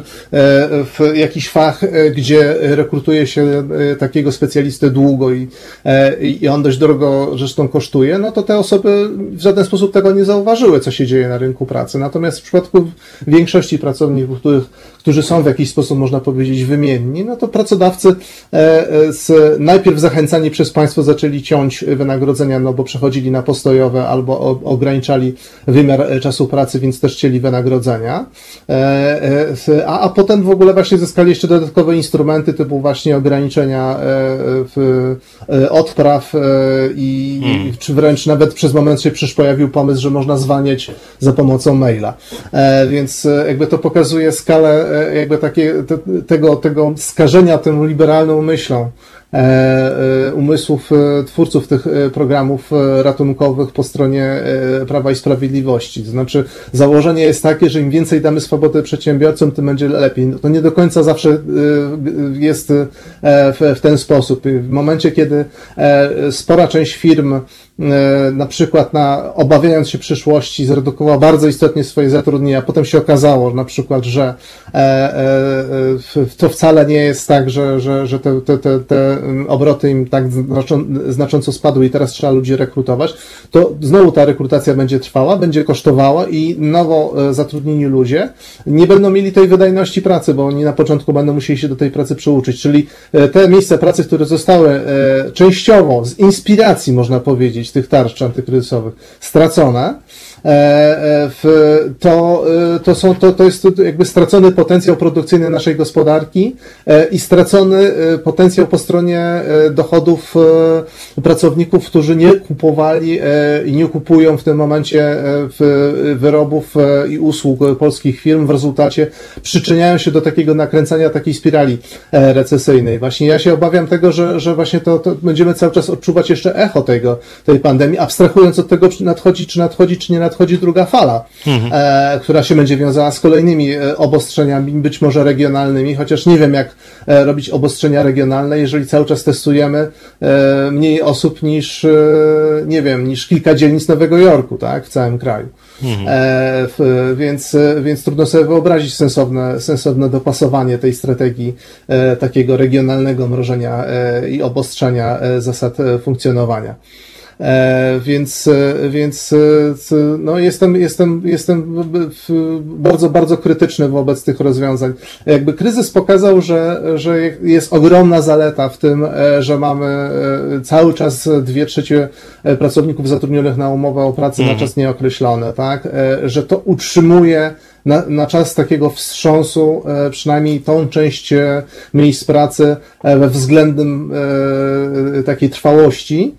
w jakiś fach, gdzie rekrutuje się takiego specjalistę długo i, i on dość drogo zresztą kosztuje, no to te osoby w żaden sposób tego nie zauważyły, co się dzieje na rynku pracy. Natomiast w przypadku większości pracowników, których, którzy są w jakiś sposób, można powiedzieć, wymienni, no to pracodawcy z, najpierw zachęcani przez państwo zaczęli ciągnąć ciąć wynagrodzenia, no bo przechodzili na postojowe albo ograniczali wymiar e, czasu pracy, więc też chcieli wynagrodzenia. E, e, a, a potem w ogóle właśnie zyskali jeszcze dodatkowe instrumenty typu właśnie ograniczenia w, odpraw i, hmm. czy wręcz nawet przez moment się przysz pojawił pomysł, że można zwalniać za pomocą maila. Więc jakby to pokazuje skalę jakby takie, te, tego, tego skażenia tą liberalną myślą umysłów e, twórców tych programów ratunkowych po stronie Prawa i Sprawiedliwości. To znaczy, założenie jest takie, że im więcej damy swobody przedsiębiorcom, tym będzie lepiej. No to nie do końca zawsze jest w ten sposób. W momencie, kiedy spora część firm E, na przykład na, obawiając się przyszłości, zredukowała bardzo istotnie swoje zatrudnienia. Potem się okazało na przykład, że e, e, to wcale nie jest tak, że, że, że te, te, te, te obroty im tak znacząco spadły i teraz trzeba ludzi rekrutować, to znowu ta rekrutacja będzie trwała, będzie kosztowała i nowo zatrudnieni ludzie nie będą mieli tej wydajności pracy, bo oni na początku będą musieli się do tej pracy przyuczyć. Czyli te miejsca pracy, które zostały częściowo z inspiracji, można powiedzieć, tych tarcz antykryzysowych. Stracone, e, to, e, to, są, to, to jest jakby stracony potencjał produkcyjny naszej gospodarki i stracony potencjał po stronie dochodów pracowników, którzy nie kupowali i nie kupują w tym momencie wyrobów i usług polskich firm, w rezultacie przyczyniają się do takiego nakręcania takiej spirali recesyjnej. Właśnie ja się obawiam tego, że, że właśnie to, to będziemy cały czas odczuwać jeszcze echo tego, tej pandemii, abstrahując od tego, czy nadchodzi, czy nadchodzi, czy nie nadchodzi, nadchodzi druga fala, mhm. e, która się będzie wiązała z kolejnymi e, obostrzeniami, być może regionalnymi, chociaż nie wiem, jak e, robić obostrzenia regionalne, jeżeli cały czas testujemy e, mniej osób niż, e, nie wiem, niż kilka dzielnic Nowego Jorku, tak, w całym kraju. Mhm. W, więc, więc trudno sobie wyobrazić sensowne, sensowne dopasowanie tej strategii takiego regionalnego mrożenia i obostrzenia zasad funkcjonowania. E, więc, e, więc e, no jestem, jestem, jestem bardzo, bardzo krytyczny wobec tych rozwiązań. Jakby kryzys pokazał, że, że jest ogromna zaleta w tym, że mamy cały czas dwie trzecie pracowników zatrudnionych na umowę o pracę na mhm. czas nieokreślony, tak? Że to utrzymuje na, na czas takiego wstrząsu, przynajmniej tą część miejsc pracy we względnym takiej trwałości,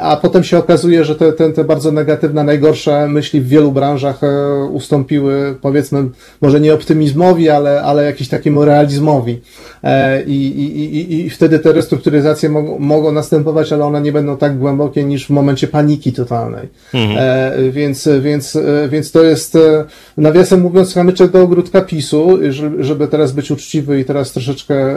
a potem się okazuje, że te, te, te bardzo negatywne, najgorsze myśli w wielu branżach e, ustąpiły, powiedzmy, może nie optymizmowi, ale, ale jakiś takiemu realizmowi. E, I, i, i, I wtedy te restrukturyzacje mogą, mogą następować, ale one nie będą tak głębokie niż w momencie paniki totalnej. E, więc, więc, e, więc to jest, e, nawiasem mówiąc, kamyczek do ogródka PiSu, żeby, teraz być uczciwy i teraz troszeczkę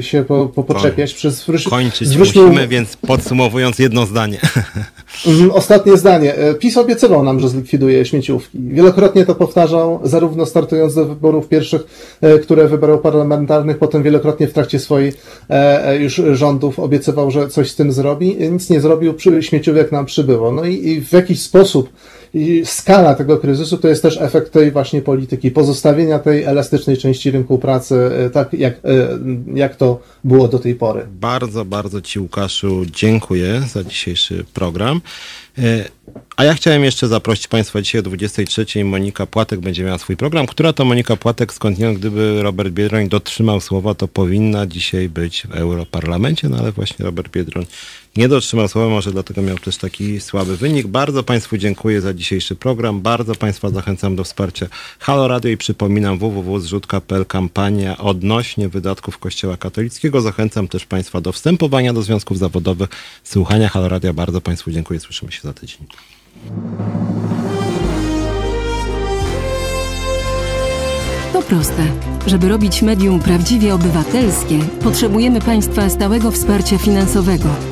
się po, po, poczepiać. Przez, Kończyć zwróćmy musimy, więc podsumowując jedno zdanie. Mhm, Ostatnie zdanie. E, PiS obiecywał nam, że zlikwiduje śmieciówki. Wielokrotnie to powtarzał, zarówno startując do wyborów pierwszych, e, które wybrał parlamentarnych, potem wielokrotnie w trakcie swoich e, już rządów obiecywał, że coś z tym zrobi. Nic nie zrobił, śmieciówek nam przybyło. No i w jakiś sposób i skala tego kryzysu to jest też efekt tej właśnie polityki, pozostawienia tej elastycznej części rynku pracy, e, tak jak, e, jak to było do tej pory. Bardzo, bardzo Ci, Łukaszu, dziękuję za dzisiejszy program. E, A ja chciałem jeszcze zaprosić Państwa dzisiaj o 23. Monika Płatek będzie miała swój program. Która to Monika Płatek skądinąd, gdyby Robert Biedroń dotrzymał słowa, to powinna dzisiaj być w Europarlamencie, no ale właśnie Robert Biedroń nie dotrzymał słowa, może dlatego miał też taki słaby wynik. Bardzo Państwu dziękuję za dzisiejszy program. Bardzo Państwa zachęcam do wsparcia Halo Radio i przypominam www.zrzutka.pl kampania odnośnie wydatków Kościoła katolickiego. Zachęcam też Państwa do wstępowania do związków zawodowych, słuchania Halo Radia. Bardzo Państwu dziękuję. Słyszymy się za tydzień. To proste. Żeby robić medium prawdziwie obywatelskie, potrzebujemy Państwa stałego wsparcia finansowego.